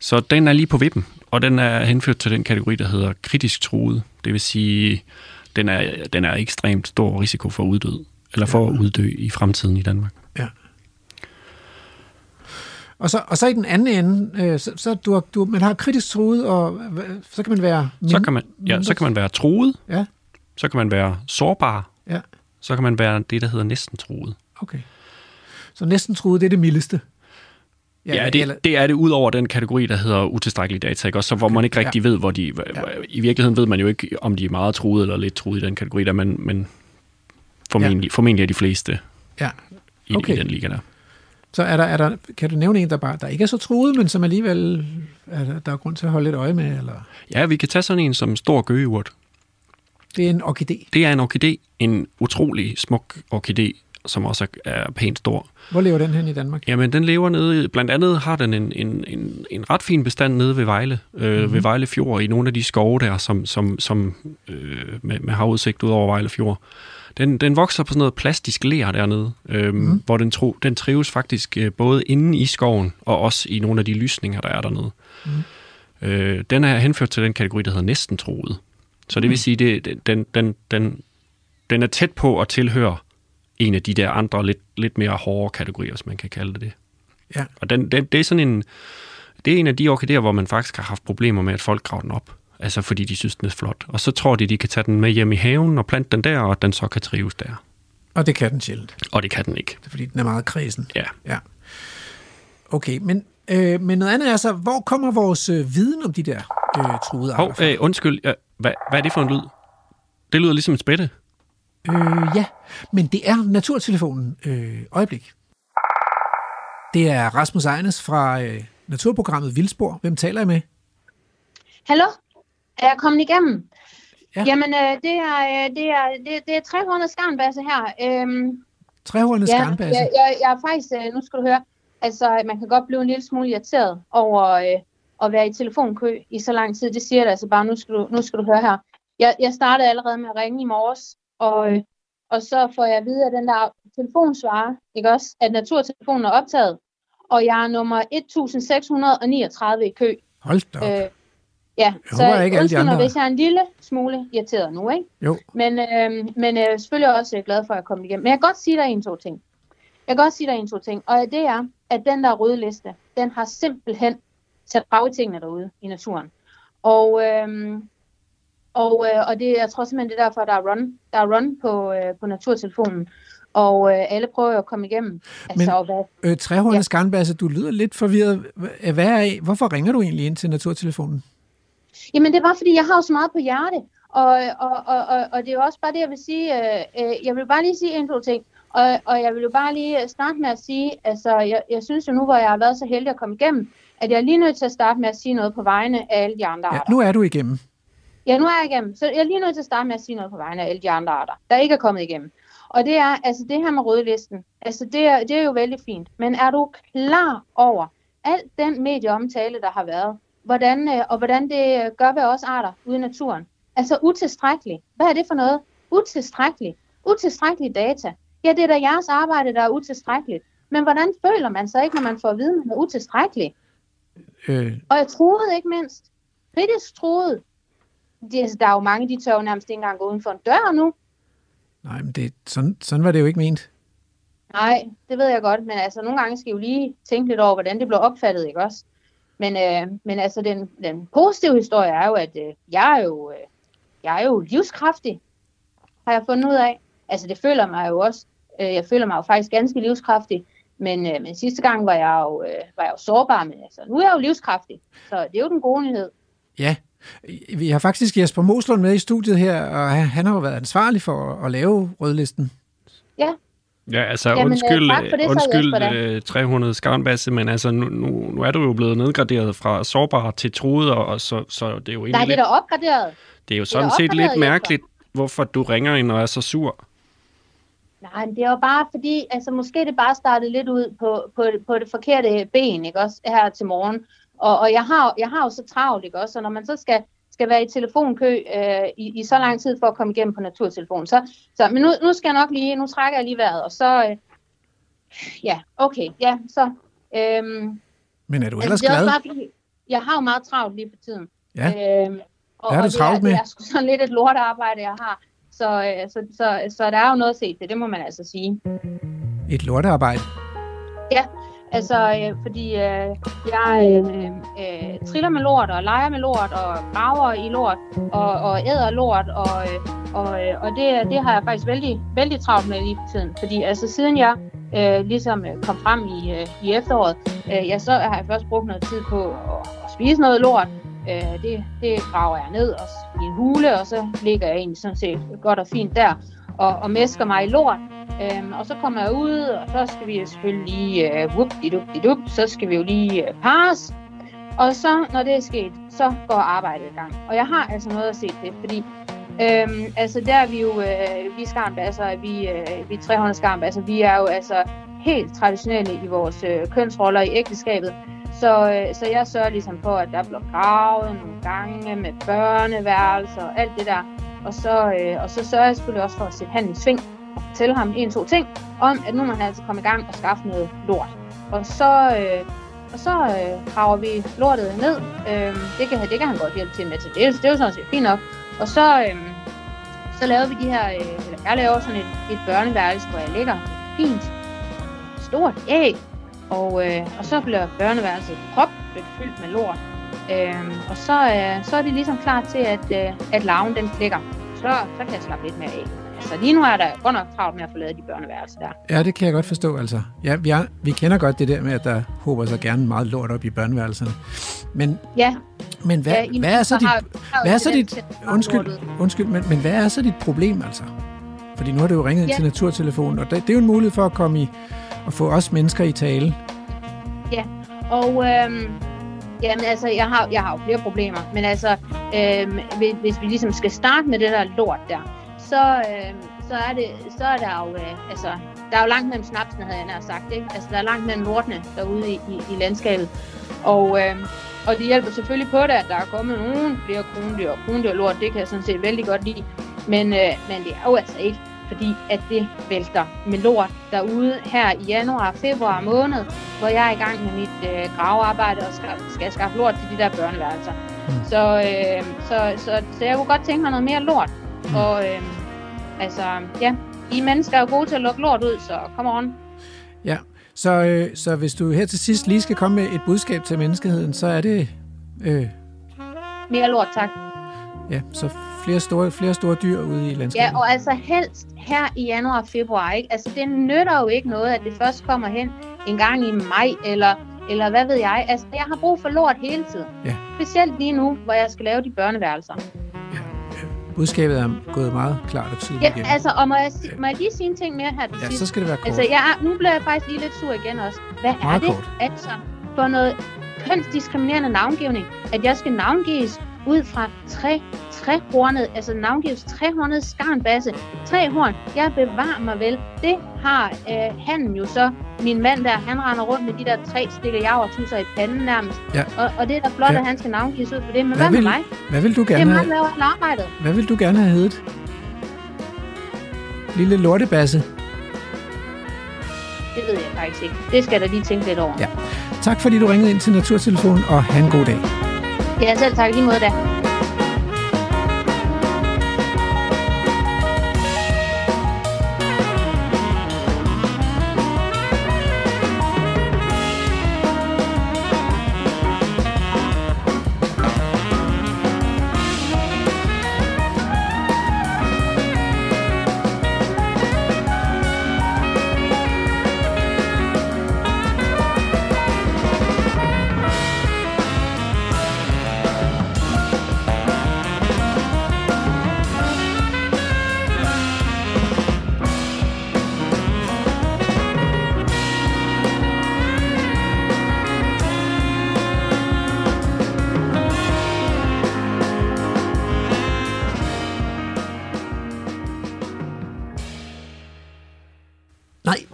Så den er lige på vippen, og den er henført til den kategori, der hedder kritisk truet. Det vil sige, den er, den er ekstremt stor risiko for uddød, eller for at uddø i fremtiden i Danmark. Og så, og så i den anden ende, øh, så, så du, du, man har kritisk truet, og så kan man være... Så kan man, ja, så kan man være truet, Ja, så kan man være sårbar, ja, så kan man være det, der hedder næsten truet. okay. Så næsten truet, det er det mildeste. Ja, ja det, eller, det er det ud over den kategori, der hedder utilstrækkelig data, ikke? Også, så hvor man ikke rigtig ja. ved, hvor de... Ja. I virkeligheden ved man jo ikke, om de er meget truede eller lidt truede i den kategori der, men, men formentlig, ja. formentlig er de fleste ja. i, Okay. i den liga der. Så er der, er der, kan du nævne en, der, bare, der ikke er så truet, men som alligevel er der, der er grund til at holde lidt øje med? Eller? Ja, vi kan tage sådan en som stor gøgeurt. Det er en orkidé. Det er en orkidé, en utrolig smuk orkidé, som også er, pænt stor. Hvor lever den hen i Danmark? Jamen, den lever nede, blandt andet har den en, en, en, en ret fin bestand nede ved Vejle, øh, Mhm. mm-hmm. ved Vejle Fjord, i nogle af de skove der, som, som, som øh, med, med havudsigt ud over Vejle Fjord. Den, den vokser på sådan noget plastisk ler dernede, øh, Mhm. mm. hvor den, tro, den trives faktisk øh, både inde i skoven, og også i nogle af de lysninger, der er dernede. Mm. Øh, den er henført til den kategori, der hedder næsten troet. Så det vil Mhm. sige, det- den, den, den, den er tæt på at tilhøre en af de der andre lidt, lidt mere hårde kategorier, hvis man kan kalde det det. Ja. Og den, den, det er sådan en, det er en af de orkideer, hvor man faktisk har haft problemer med, at folk graver den op. Altså fordi de synes, den er flot. Og så tror de, de kan tage den med hjem i haven og plante den der, og den så kan trives der. Og det kan den sjældent, Og det kan den ikke. Det er, fordi den er meget kredsen. Ja. Ja. Okay, men, øh, men noget andet er så, hvor kommer vores øh, viden om de der øh, truede arter fra? øh, undskyld. Ja, hvad, hvad er det for en lyd? Det lyder ligesom en spætte. Øh, ja, men det er Naturtelefonen. Øh, øjeblik. Det er Rasmus Ejernes fra øh, naturprogrammet Vildspor. Hvem taler jeg med? Hallo? Er jeg kommet igennem? Ja. Ja. Jamen, øh, det er, øh, det er, det, det er 300 skarnbasse her. Øhm, Trehornet ja, skarnbasse. jeg, jeg, jeg er faktisk, øh, nu skal du høre, altså man kan godt blive en lille smule irriteret over øh, at være i telefonkø i så lang tid. Det siger jeg altså bare, nu skal du, nu skal du høre her. Jeg, jeg startede allerede med at ringe i morges, og, øh, og så får jeg at vide, at den der telefonsvarer, ikke også, at naturtelefonen er optaget, og jeg er nummer 1639 i kø. Hold da op. Øh, ja, Jeg håber ikke, undskyld mig, hvis jeg er en lille smule irriteret nu, ikke? Jo. Men, øh, men er selvfølgelig også øh, glad for, at jeg kom igennem. Men jeg kan godt sige dig en, to ting. Jeg kan godt sige dig en, to ting. Og det er, at den der røde liste, den har simpelthen sat tingene derude i naturen. Og, øh, og, øh, og det, jeg tror simpelthen, det er derfor, der er run, der er run på, øh, på naturtelefonen. Og øh, alle prøver at komme igennem. Altså, Men- hvad, Øh, Trehornet Ja. skarnbasse, du lyder lidt forvirret. Hva- Hvad er, hvorfor ringer du egentlig ind til Naturtelefonen? Jamen det er bare fordi, jeg har jo så meget på hjerte. Og, og, og, og, og det er jo også bare det, jeg vil sige. Øh, øh, jeg vil bare lige sige en, to ting. Og, og jeg vil jo bare lige øh, starte med at sige, altså jeg, jeg synes jo nu, hvor jeg har været så heldig at komme igennem, at jeg er lige nødt til at starte med at sige noget på vegne af alle de andre Ja, arter. nu er du igennem. Ja, nu er jeg igennem. Så jeg er lige nødt til at starte med at sige noget på vegne af alle de andre arter, der ikke er kommet igennem. Og det er, altså det her med rødlisten, altså det er, det er jo vældig fint. Men er du klar over al den medieomtale, der har været, hvordan, øh, og hvordan det øh, gør ved os arter ude i naturen? Altså utilstrækkeligt. Hvad er det for noget? Utilstrækkeligt. Utilstrækkelige data. Ja, det er da jeres arbejde, der er utilstrækkeligt. Men hvordan føler man sig ikke, når man får at vide, at man er utilstrækkelig? Øh, Og jeg troede ikke mindst. Kritisk troede. Det, altså, der er jo mange, de tør jo nærmest ikke engang gå uden for en dør nu. nej, men det, sådan, sådan var det jo ikke ment. Nej, det ved jeg godt, men altså nogle gange skal I jo lige tænke lidt over, hvordan det bliver opfattet, ikke også? Men, øh, men altså den, den positive historie er jo, at øh, jeg, er jo, øh, jeg er jo livskraftig, har jeg fundet ud af. Altså det føler mig jo også, øh, jeg føler mig jo faktisk ganske livskraftig, men, øh, men sidste gang var jeg, jo, øh, var jeg jo sårbar, men altså, nu er jeg jo livskraftig, så det er jo den gode nyhed. Ja, vi har faktisk Jesper Moslund med i studiet her, og han, har jo været ansvarlig for at lave rødlisten. Ja, Ja, altså Jamen, øh, undskyld, for det, så, undskyld øh, 300 skarnbasse, men altså nu, nu, nu er du jo blevet nedgraderet fra sårbar til truet, og så, så det er jo nej, egentlig det er da opgraderet. det er jo er sådan da set lidt Jesper. mærkeligt, hvorfor du ringer ind og er så sur. Nej, men det er jo bare fordi, altså måske det bare startede lidt ud på, på, på det forkerte ben, ikke også, her til morgen. Og, og jeg, har, jeg har jo så travlt, ikke også, og når man så skal, skal være i telefonkø øh, i, i så lang tid for at komme igennem på naturtelefonen, så, så men nu, nu skal jeg nok lige, nu trækker jeg lige vejret, og så, øh, ja, okay, ja, så, øhm, Men er du altså, ellers det er også glad? bare fordi, jeg har jo meget travlt lige for tiden. Ja. Øhm, og, Hvad har du det travlt er, med? Det er sgu sådan lidt et lortearbejde, jeg har. Så, øh, så, så, så der er jo noget at se til, det må man altså sige. Et lortearbejde. Altså, øh, fordi øh, jeg øh, øh, triller med lort, og leger med lort, og graver i lort, og, og æder lort, og, øh, og, øh, og det, det har jeg faktisk vældig, vældig travlt med lige for tiden. Fordi altså, siden jeg øh, ligesom øh, kom frem i, øh, i efteråret, øh, ja, så har jeg først brugt noget tid på at, at spise noget lort. Øh, det, det graver jeg ned og, i en hule, og så ligger jeg egentlig sådan set godt og fint der, og, og mæsker mig i lort. Øhm, og så kommer jeg ud, og så skal vi selvfølgelig lige, øh, whoop di dup dup så skal vi jo lige øh, pares. Og så, når det er sket, så går arbejdet i gang. Og jeg har altså noget at se til, fordi øhm, altså der er vi jo, øh, vi skarnbasser, vi, øh, vi 300 altså vi er jo altså helt traditionelle i vores øh, kønsroller i ægteskabet. Så, øh, så jeg sørger ligesom for, at der bliver gravet nogle gange med børneværelser og alt det der. Og så, øh, og så sørger jeg selvfølgelig også for at sætte handen i sving og fortælle ham en, to ting, om at nu må han altså komme i gang og skaffe noget lort. Og så, øh, og så øh, graver vi lortet ned. Øh, det, kan, det kan han godt hjælpe til med så Det, er- det er jo sådan set fint nok. Og så, øh, så laver vi de her, øh, eller jeg laver sådan et, et børneværelse, hvor jeg lægger fint, stort æg, og, øh, og så bliver børneværelset proppet fyldt med lort. Øhm, og så, øh, så er det ligesom klar til, at, øh, at larven den klikker. Så, så kan jeg slappe lidt mere af. Altså lige nu er der godt nok travlt med at få lavet de børneværelser der. Ja, det kan jeg godt forstå, altså. Ja, vi, er, vi kender godt det der med, at der håber sig gerne meget lort op i børneværelserne. Men, Ja, men hvad, ja, i hvad er så dit... har Hvad er så dit... Undskyld, undskyld men, men hvad er så dit problem, altså? Fordi nu har du jo ringet Ja. til Naturtelefonen, og det, det er jo en mulighed for at komme i... at få os mennesker i tale. Og øhm, jamen, altså, jeg har, jeg har jo flere problemer, men altså, øh, hvis, hvis vi ligesom skal starte med det der lort der, så, øh, så, er, det, så er der jo, øh, altså, der er jo langt mellem snapsene, havde jeg nær sagt, ikke? Altså, der er langt mellem lortene derude i, i, i landskabet. Og, øh, og det hjælper selvfølgelig på det, at der er kommet nogle flere krondyr, og krondyr lort, det kan jeg sådan set vældig godt lide. Men, øh, men det er jo altså ikke fordi at det vælter med lort derude her i januar og februar måned, hvor jeg er i gang med mit øh, gravearbejde og skal, skal skaffe lort til de der børneværelser. Mm. Så, øh, så, så, så jeg kunne godt tænke mig noget mere lort. Mm. Og øh, altså, ja, I mennesker er jo gode til at lukke lort ud, så kom on. Ja, så, øh, så hvis du her til sidst lige skal komme med et budskab til menneskeheden, så er det... Øh, Mere lort, tak. Ja, så flere store, flere store dyr ude i landskabet. Ja, og altså helst her i januar og februar, ikke? Altså det nytter jo ikke noget, at det først kommer hen en gang i maj, eller, eller hvad ved jeg. Altså jeg har brug for lort hele tiden. Ja. Specielt lige nu, hvor jeg skal lave de børneværelser. Budskabet er gået meget klart og tydeligt Ja, igennem. altså, og må jeg, må jeg lige sige en ting mere her til Ja, sidst? så skal det være kort. Altså, jeg er, nu bliver jeg faktisk lige lidt sur igen også. Hvad er Meget det kort. altså for noget kønsdiskriminerende navngivning, at jeg skal navngives ud fra tre, trehornet, altså navngives trehornet skarnbasse. Tre horn, jeg bevarer mig vel. Det har øh, han jo så, min mand der, han render rundt med de der tre stikker javertusser i panden nærmest. Ja. Og, og det er da flot, Ja. at han skal navngives ud for det. Men Hvad hvad, med vil- mig? Hvad vil du Det er gerne mig, have, arbejdet. hvad vil du gerne have heddet? Lille lortebasse. Det ved jeg faktisk ikke. Det skal jeg da lige tænke lidt over. Ja. Tak fordi du ringede ind til Naturtelefonen, og have en god dag. 颜色采用新模特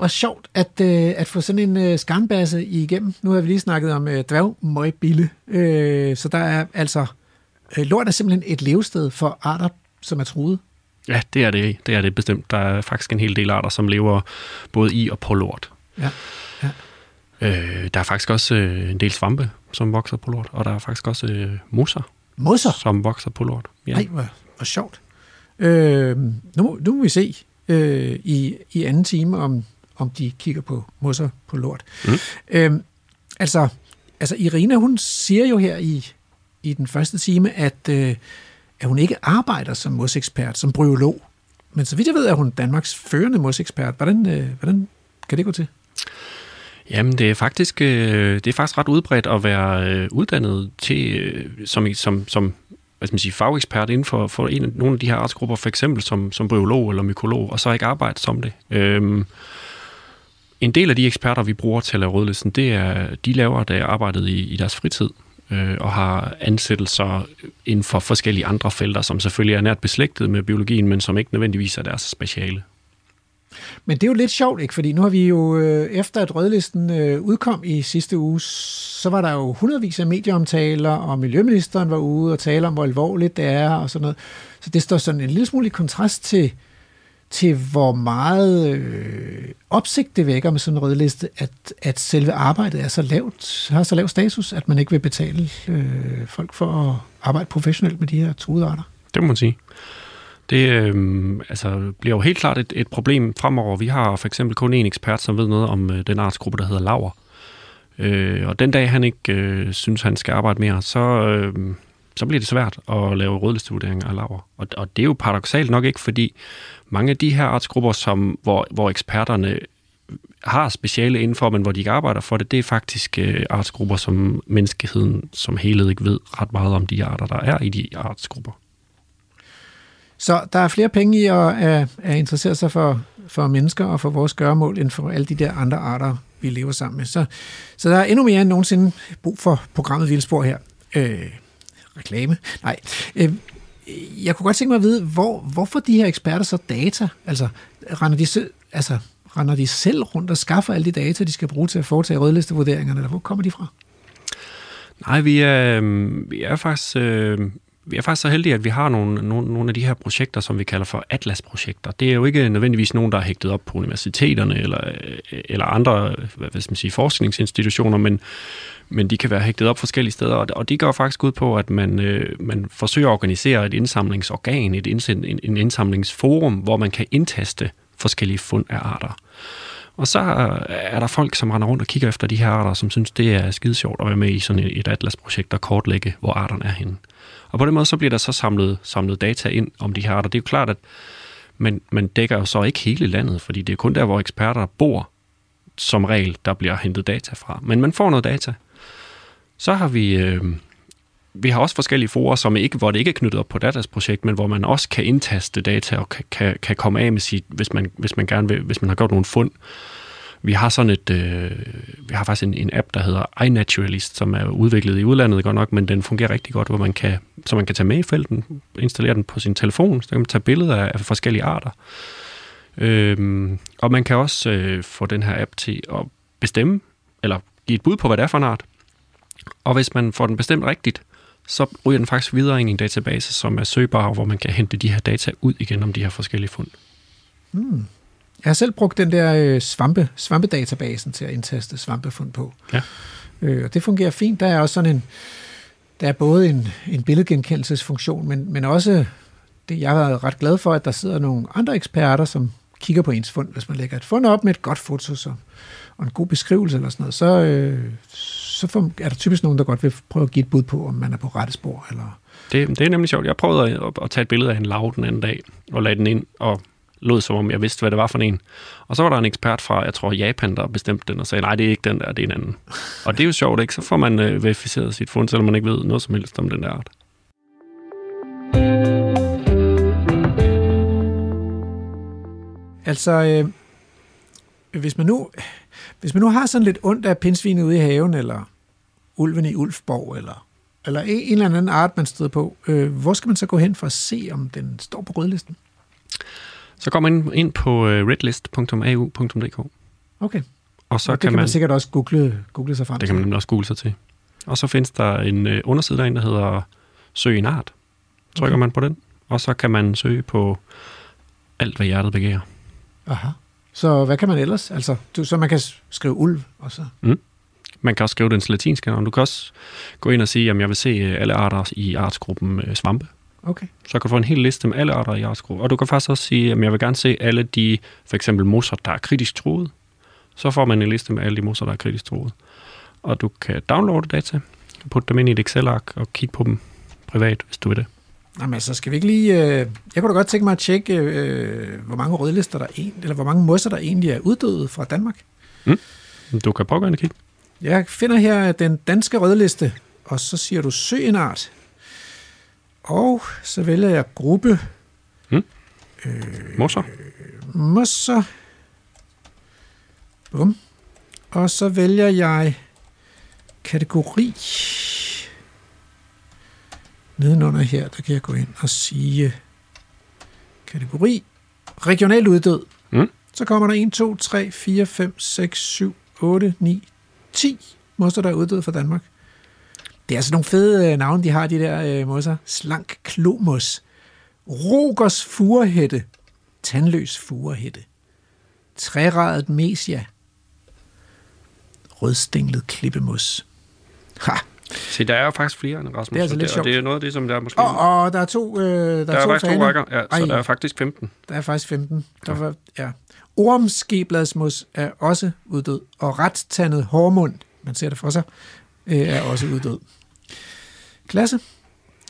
hvor sjovt at, øh, at få sådan en øh, skarnbasse igennem. Nu har vi lige snakket om øh, dværgmøgbille, øh, så der er altså... Øh, lort er simpelthen et levested for arter, som er truet. Ja, det er det. Det er det bestemt. Der er faktisk en hel del arter, som lever både i og på lort. Ja. ja. Øh, der er faktisk også øh, en del svampe, som vokser på lort, og der er faktisk også øh, mosser, Mosser? som vokser på lort. Ja. Nej, hvor, hvor sjovt. Øh, nu, nu må vi se øh, i, i anden time, om, om de kigger på mosser på lort. Mm. Øh, altså, altså, Irina, hun siger jo her i, i den første time, at, øh, at hun ikke arbejder som mosekspert, som bryolog. Men så vidt jeg ved, er hun Danmarks førende mosekspert. Hvordan, øh, hvordan kan det gå til? Jamen, det er faktisk, øh, det er faktisk ret udbredt at være øh, uddannet til, øh, som, som, som hvad skal man sige, fagekspert inden for, for en, nogle af de her artsgrupper, for eksempel som, som biolog eller mykolog, og så ikke arbejde som det. Øhm, en del af de eksperter, vi bruger til at lave rødlisten, det er, de laver der arbejdet i, i deres fritid, øh, og har ansættelser inden for forskellige andre felter, som selvfølgelig er nært beslægtet med biologien, men som ikke nødvendigvis er deres speciale. Men det er jo lidt sjovt, ikke? Fordi nu har vi jo, øh, efter at rødlisten øh, udkom i sidste uge, så var der jo hundredvis af medieomtaler, og Miljøministeren var ude og tale om, hvor alvorligt det er, og sådan noget. Så det står sådan en lille smule i kontrast til, til hvor meget øh, opsigt det vækker med sådan en rødliste, at, at selve arbejdet er så lavt, har så lav status, at man ikke vil betale øh, folk for at arbejde professionelt med de her truede arter. Det må man sige. Det øh, altså, bliver jo helt klart et, et problem fremover. Vi har for eksempel kun en ekspert, som ved noget om øh, den artsgruppe, der hedder laver. Øh, og den dag, han ikke øh, synes, han skal arbejde mere, så, øh, så bliver det svært at lave rødlistevurderinger af laver. Og, og det er jo paradoxalt nok ikke, fordi mange af de her artsgrupper, som, hvor, hvor eksperterne har speciale indenfor, men hvor de ikke arbejder for det, det er faktisk øh, artsgrupper, som menneskeheden som helhed ikke ved ret meget om de arter, der er i de artsgrupper. Så der er flere penge i at, at, at interessere sig for, for mennesker og for vores gøremål, end for alle de der andre arter, vi lever sammen med. Så, så der er endnu mere end nogensinde brug for programmet Vildspor her. Øh, reklame? Nej. Øh, jeg kunne godt tænke mig at vide, hvor, hvorfor de her eksperter så data? Altså, render de, selv, altså, render de selv rundt og skaffer alle de data, de skal bruge til at foretage rødlistevurderingerne, eller hvor kommer de fra? Nej, vi er, øh, vi er faktisk... Øh vi er faktisk så heldige, at vi har nogle, nogle, nogle af de her projekter, som vi kalder for Atlas-projekter. Det er jo ikke nødvendigvis nogen, der er hægtet op på universiteterne eller, øh, eller andre hvad skal man sige, forskningsinstitutioner, men, men de kan være hægtet op forskellige steder, og det går faktisk ud på, at man, øh, man forsøger at organisere et indsamlingsorgan, et indsend, en, en indsamlingsforum, hvor man kan indtaste forskellige fund af arter. Og så er der folk, som render rundt og kigger efter de her arter, som synes, det er skide sjovt at være med i sådan et atlasprojekt, der og kortlægge, hvor arterne er henne. Og på den måde så bliver der så samlet, samlet data ind om de her arter. Det er jo klart, at man, man dækker jo så ikke hele landet, fordi det er kun der, hvor eksperter bor, som regel, der bliver hentet data fra. Men man får noget data. Så har vi, øh, vi har også forskellige forer, som ikke, hvor det ikke er knyttet op på datas projekt, men hvor man også kan indtaste data og kan, kan, kan komme af med sit, hvis man, hvis man gerne vil, hvis man har gjort nogle fund. Vi har sådan et, øh, vi har faktisk en, en app, der hedder iNaturalist, som er udviklet i udlandet godt nok, men den fungerer rigtig godt, hvor man kan, så man kan tage med i felten, installere den på sin telefon, så kan man tage billeder af, af forskellige arter. Øhm, og man kan også øh, få den her app til at bestemme, eller give et bud på, hvad det er for en art. Og hvis man får den bestemt rigtigt, så ryger den faktisk videre ind i en database, som er søgbar, hvor man kan hente de her data ud igen om de her forskellige fund. Mm. Jeg har selv brugt den der øh, svampe, svampedatabasen til at indtaste svampefund på. Ja. Øh, og det fungerer fint. Der er også sådan en, der er både en, en billedgenkendelsesfunktion, men, men også det, jeg har ret glad for, at der sidder nogle andre eksperter, som kigger på ens fund. Hvis man lægger et fund op med et godt foto så, og en god beskrivelse eller sådan noget, så, øh, så får, er der typisk nogen, der godt vil prøve at give et bud på, om man er på rette spor. Eller... Det, det er nemlig sjovt. Jeg prøvede at, at tage et billede af en lav den anden dag, og lagde den ind, og lød som om jeg vidste, hvad det var for en. Og så var der en ekspert fra, jeg tror, Japan, der bestemte den og sagde, nej, det er ikke den der, det er en anden. Og det er jo sjovt, ikke? Så får man øh, verificeret sit fund, selvom man ikke ved noget som helst om den der art. Altså, øh, hvis, man nu, hvis man nu har sådan lidt ondt af pindsvinet ude i haven, eller ulven i Ulfborg, eller, eller en, eller anden art, man støder på, øh, hvor skal man så gå hen for at se, om den står på rødlisten? Så går man ind på redlist.au.dk. Okay. Og så og det kan, kan man, man, sikkert også google, google sig frem det kan man nemlig også google sig til. Og så findes der en øh, underside derinde, der hedder Søg en art. Trykker Okay. man på den, og så kan man søge på alt, hvad hjertet begærer. Aha. Så hvad kan man ellers? Altså, du, så man kan skrive ulv, og så... Man kan også skrive den til latinske navn. Du kan også gå ind og sige, at jeg vil se øh, alle arter i artsgruppen øh, svampe. Okay. Så kan du få en hel liste med alle arter i artsgruppen. Og du kan faktisk også sige, at jeg vil gerne se alle de, for eksempel mosser, der er kritisk truet. Så får man en liste med alle de mosser, der er kritisk truet. Og du kan downloade data, putte dem ind i et Excel-ark og kigge på dem privat, hvis du vil det. Jamen altså, skal vi ikke lige... Øh, jeg kunne da godt tænke mig at tjekke, øh, hvor mange rødlister der er, eller hvor mange mosser der egentlig er uddøde fra Danmark. Du kan og kigge. Jeg finder her den danske rødliste, og så siger du søg en art. Og så vælger jeg gruppe Mosser. mosser. Bum. Og så vælger jeg kategori. Nedenunder her, der kan jeg gå ind og sige kategori regional uddød. Mm. Så kommer der 1, 2, 3, 4, 5, 6, 7, 8, 9, 10 mosser, der er uddød fra Danmark. Det er altså nogle fede øh, navne, de har, de der øh, mosser. Slank klomos. Rogers furehætte. Tandløs furehætte. Træradet mesia. Rødstænglet klippemos. Ha! Se, der er jo faktisk flere end Rasmus. Det er altså så lidt og sjovt. det er noget af det, som der er måske... Og, og der er to, øh, der, der er er to faktisk to faner. rækker, ja, så Ej. der er faktisk 15. Der er faktisk 15. Der var, ja. Ormskebladsmus er også uddød, og rettandet hormund, man ser det for sig, øh, er også uddød. Klasse.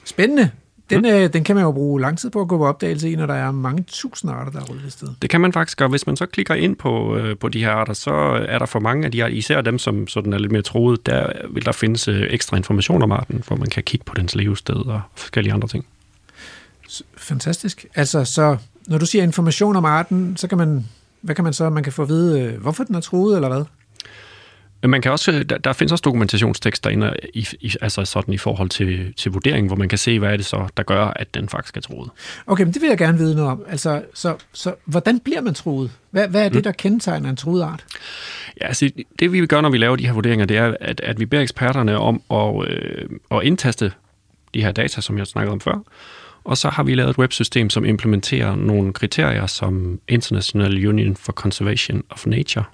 Spændende. Den, øh, den kan man jo bruge lang tid på at gå på opdagelse i, når der er mange tusind arter, der er rødlistet. Det kan man faktisk gøre. Hvis man så klikker ind på, øh, på de her arter, så er der for mange af de her, især dem, som sådan er lidt mere troet, der vil der findes øh, ekstra information om arten, hvor man kan kigge på dens levested og forskellige andre ting. Fantastisk. Altså, så når du siger information om arten, så kan man, hvad kan man så, man kan få at vide, øh, hvorfor den er truet, eller hvad? Men Man kan også, der, der findes også dokumentationstekster inde, i, i, altså sådan i forhold til, til vurderingen, hvor man kan se, hvad er det så, der gør, at den faktisk er troet. Okay, men det vil jeg gerne vide noget om. Altså, så, så hvordan bliver man truet? Hvad, hvad er det, der kendetegner en truet art? Ja, altså, det vi gør, når vi laver de her vurderinger, det er, at, at vi beder eksperterne om at, øh, at indtaste de her data, som jeg snakkede om før. Og så har vi lavet et websystem, som implementerer nogle kriterier, som International Union for Conservation of Nature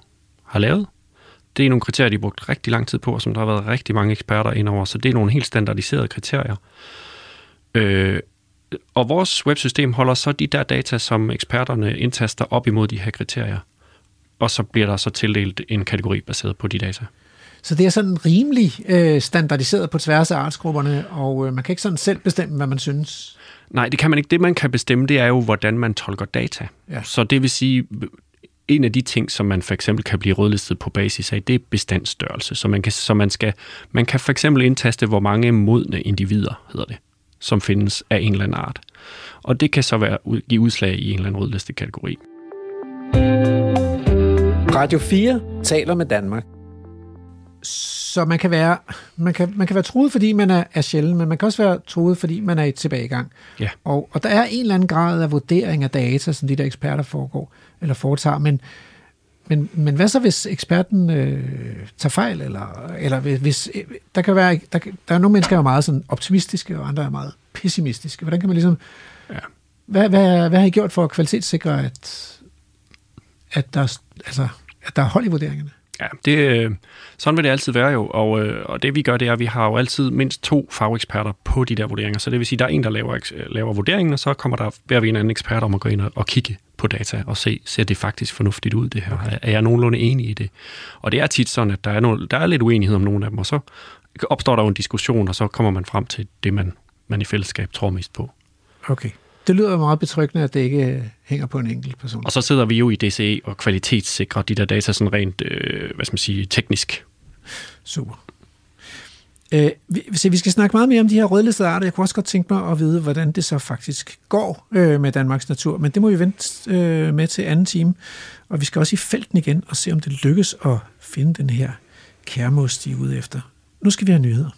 har lavet. Det er nogle kriterier, de har brugt rigtig lang tid på, og som der har været rigtig mange eksperter indover. Så det er nogle helt standardiserede kriterier. Øh, og vores websystem holder så de der data, som eksperterne indtaster op imod de her kriterier. Og så bliver der så tildelt en kategori baseret på de data. Så det er sådan rimelig øh, standardiseret på tværs af artsgrupperne, og øh, man kan ikke sådan selv bestemme, hvad man synes. Nej, det kan man ikke. Det, man kan bestemme, det er jo, hvordan man tolker data. Ja. Så det vil sige, en af de ting, som man for eksempel kan blive rødlistet på basis af, det er bestandsstørrelse. Så man kan, så man skal, man kan for eksempel indtaste, hvor mange modne individer, hedder det, som findes af en eller anden art. Og det kan så være, give udslag i en eller anden rødlistet kategori. Radio 4 taler med Danmark. Så man kan være, man kan, man kan være truet, fordi man er, er sjælden, men man kan også være truet, fordi man er i tilbagegang. Ja. Og, og der er en eller anden grad af vurdering af data, som de der eksperter foregår, eller foretager, men, men, men hvad så, hvis eksperten øh, tager fejl, eller, eller hvis, øh, der kan være, der, der er nogle mennesker, der er meget sådan optimistiske, og andre er meget pessimistiske. Hvordan kan man ligesom, Ja. hvad, hvad, hvad har I gjort for at kvalitetssikre, at, at, der, er- altså, at der er hold i vurderingerne? Ja, det, øh, sådan vil det altid være jo, og, øh, og det vi gør, det er, at vi har jo altid mindst to fageksperter på de der vurderinger. Så det vil sige, at der er en, der laver, eks- laver vurderingen, og så kommer der vi en anden ekspert om at gå ind og, og kigge på data og se, ser det faktisk fornuftigt ud, det her? Er, er jeg nogenlunde enig i det? Og det er tit sådan, at der er, nogle, der er lidt uenighed om nogle af dem, og så opstår der jo en diskussion, og så kommer man frem til det, man, man i fællesskab tror mest på. Okay. Det lyder meget betryggende, at det ikke øh, hænger på en enkelt person. Og så sidder vi jo i DCE og kvalitetssikrer de der data sådan rent, øh, hvad skal man sige, teknisk. Super. Øh, vi, så vi skal snakke meget mere om de her rødlistede arter. Jeg kunne også godt tænke mig at vide, hvordan det så faktisk går øh, med Danmarks natur. Men det må vi vente øh, med til anden time. Og vi skal også i felten igen og se, om det lykkes at finde den her kærmos, de er ude efter. Nu skal vi have nyheder.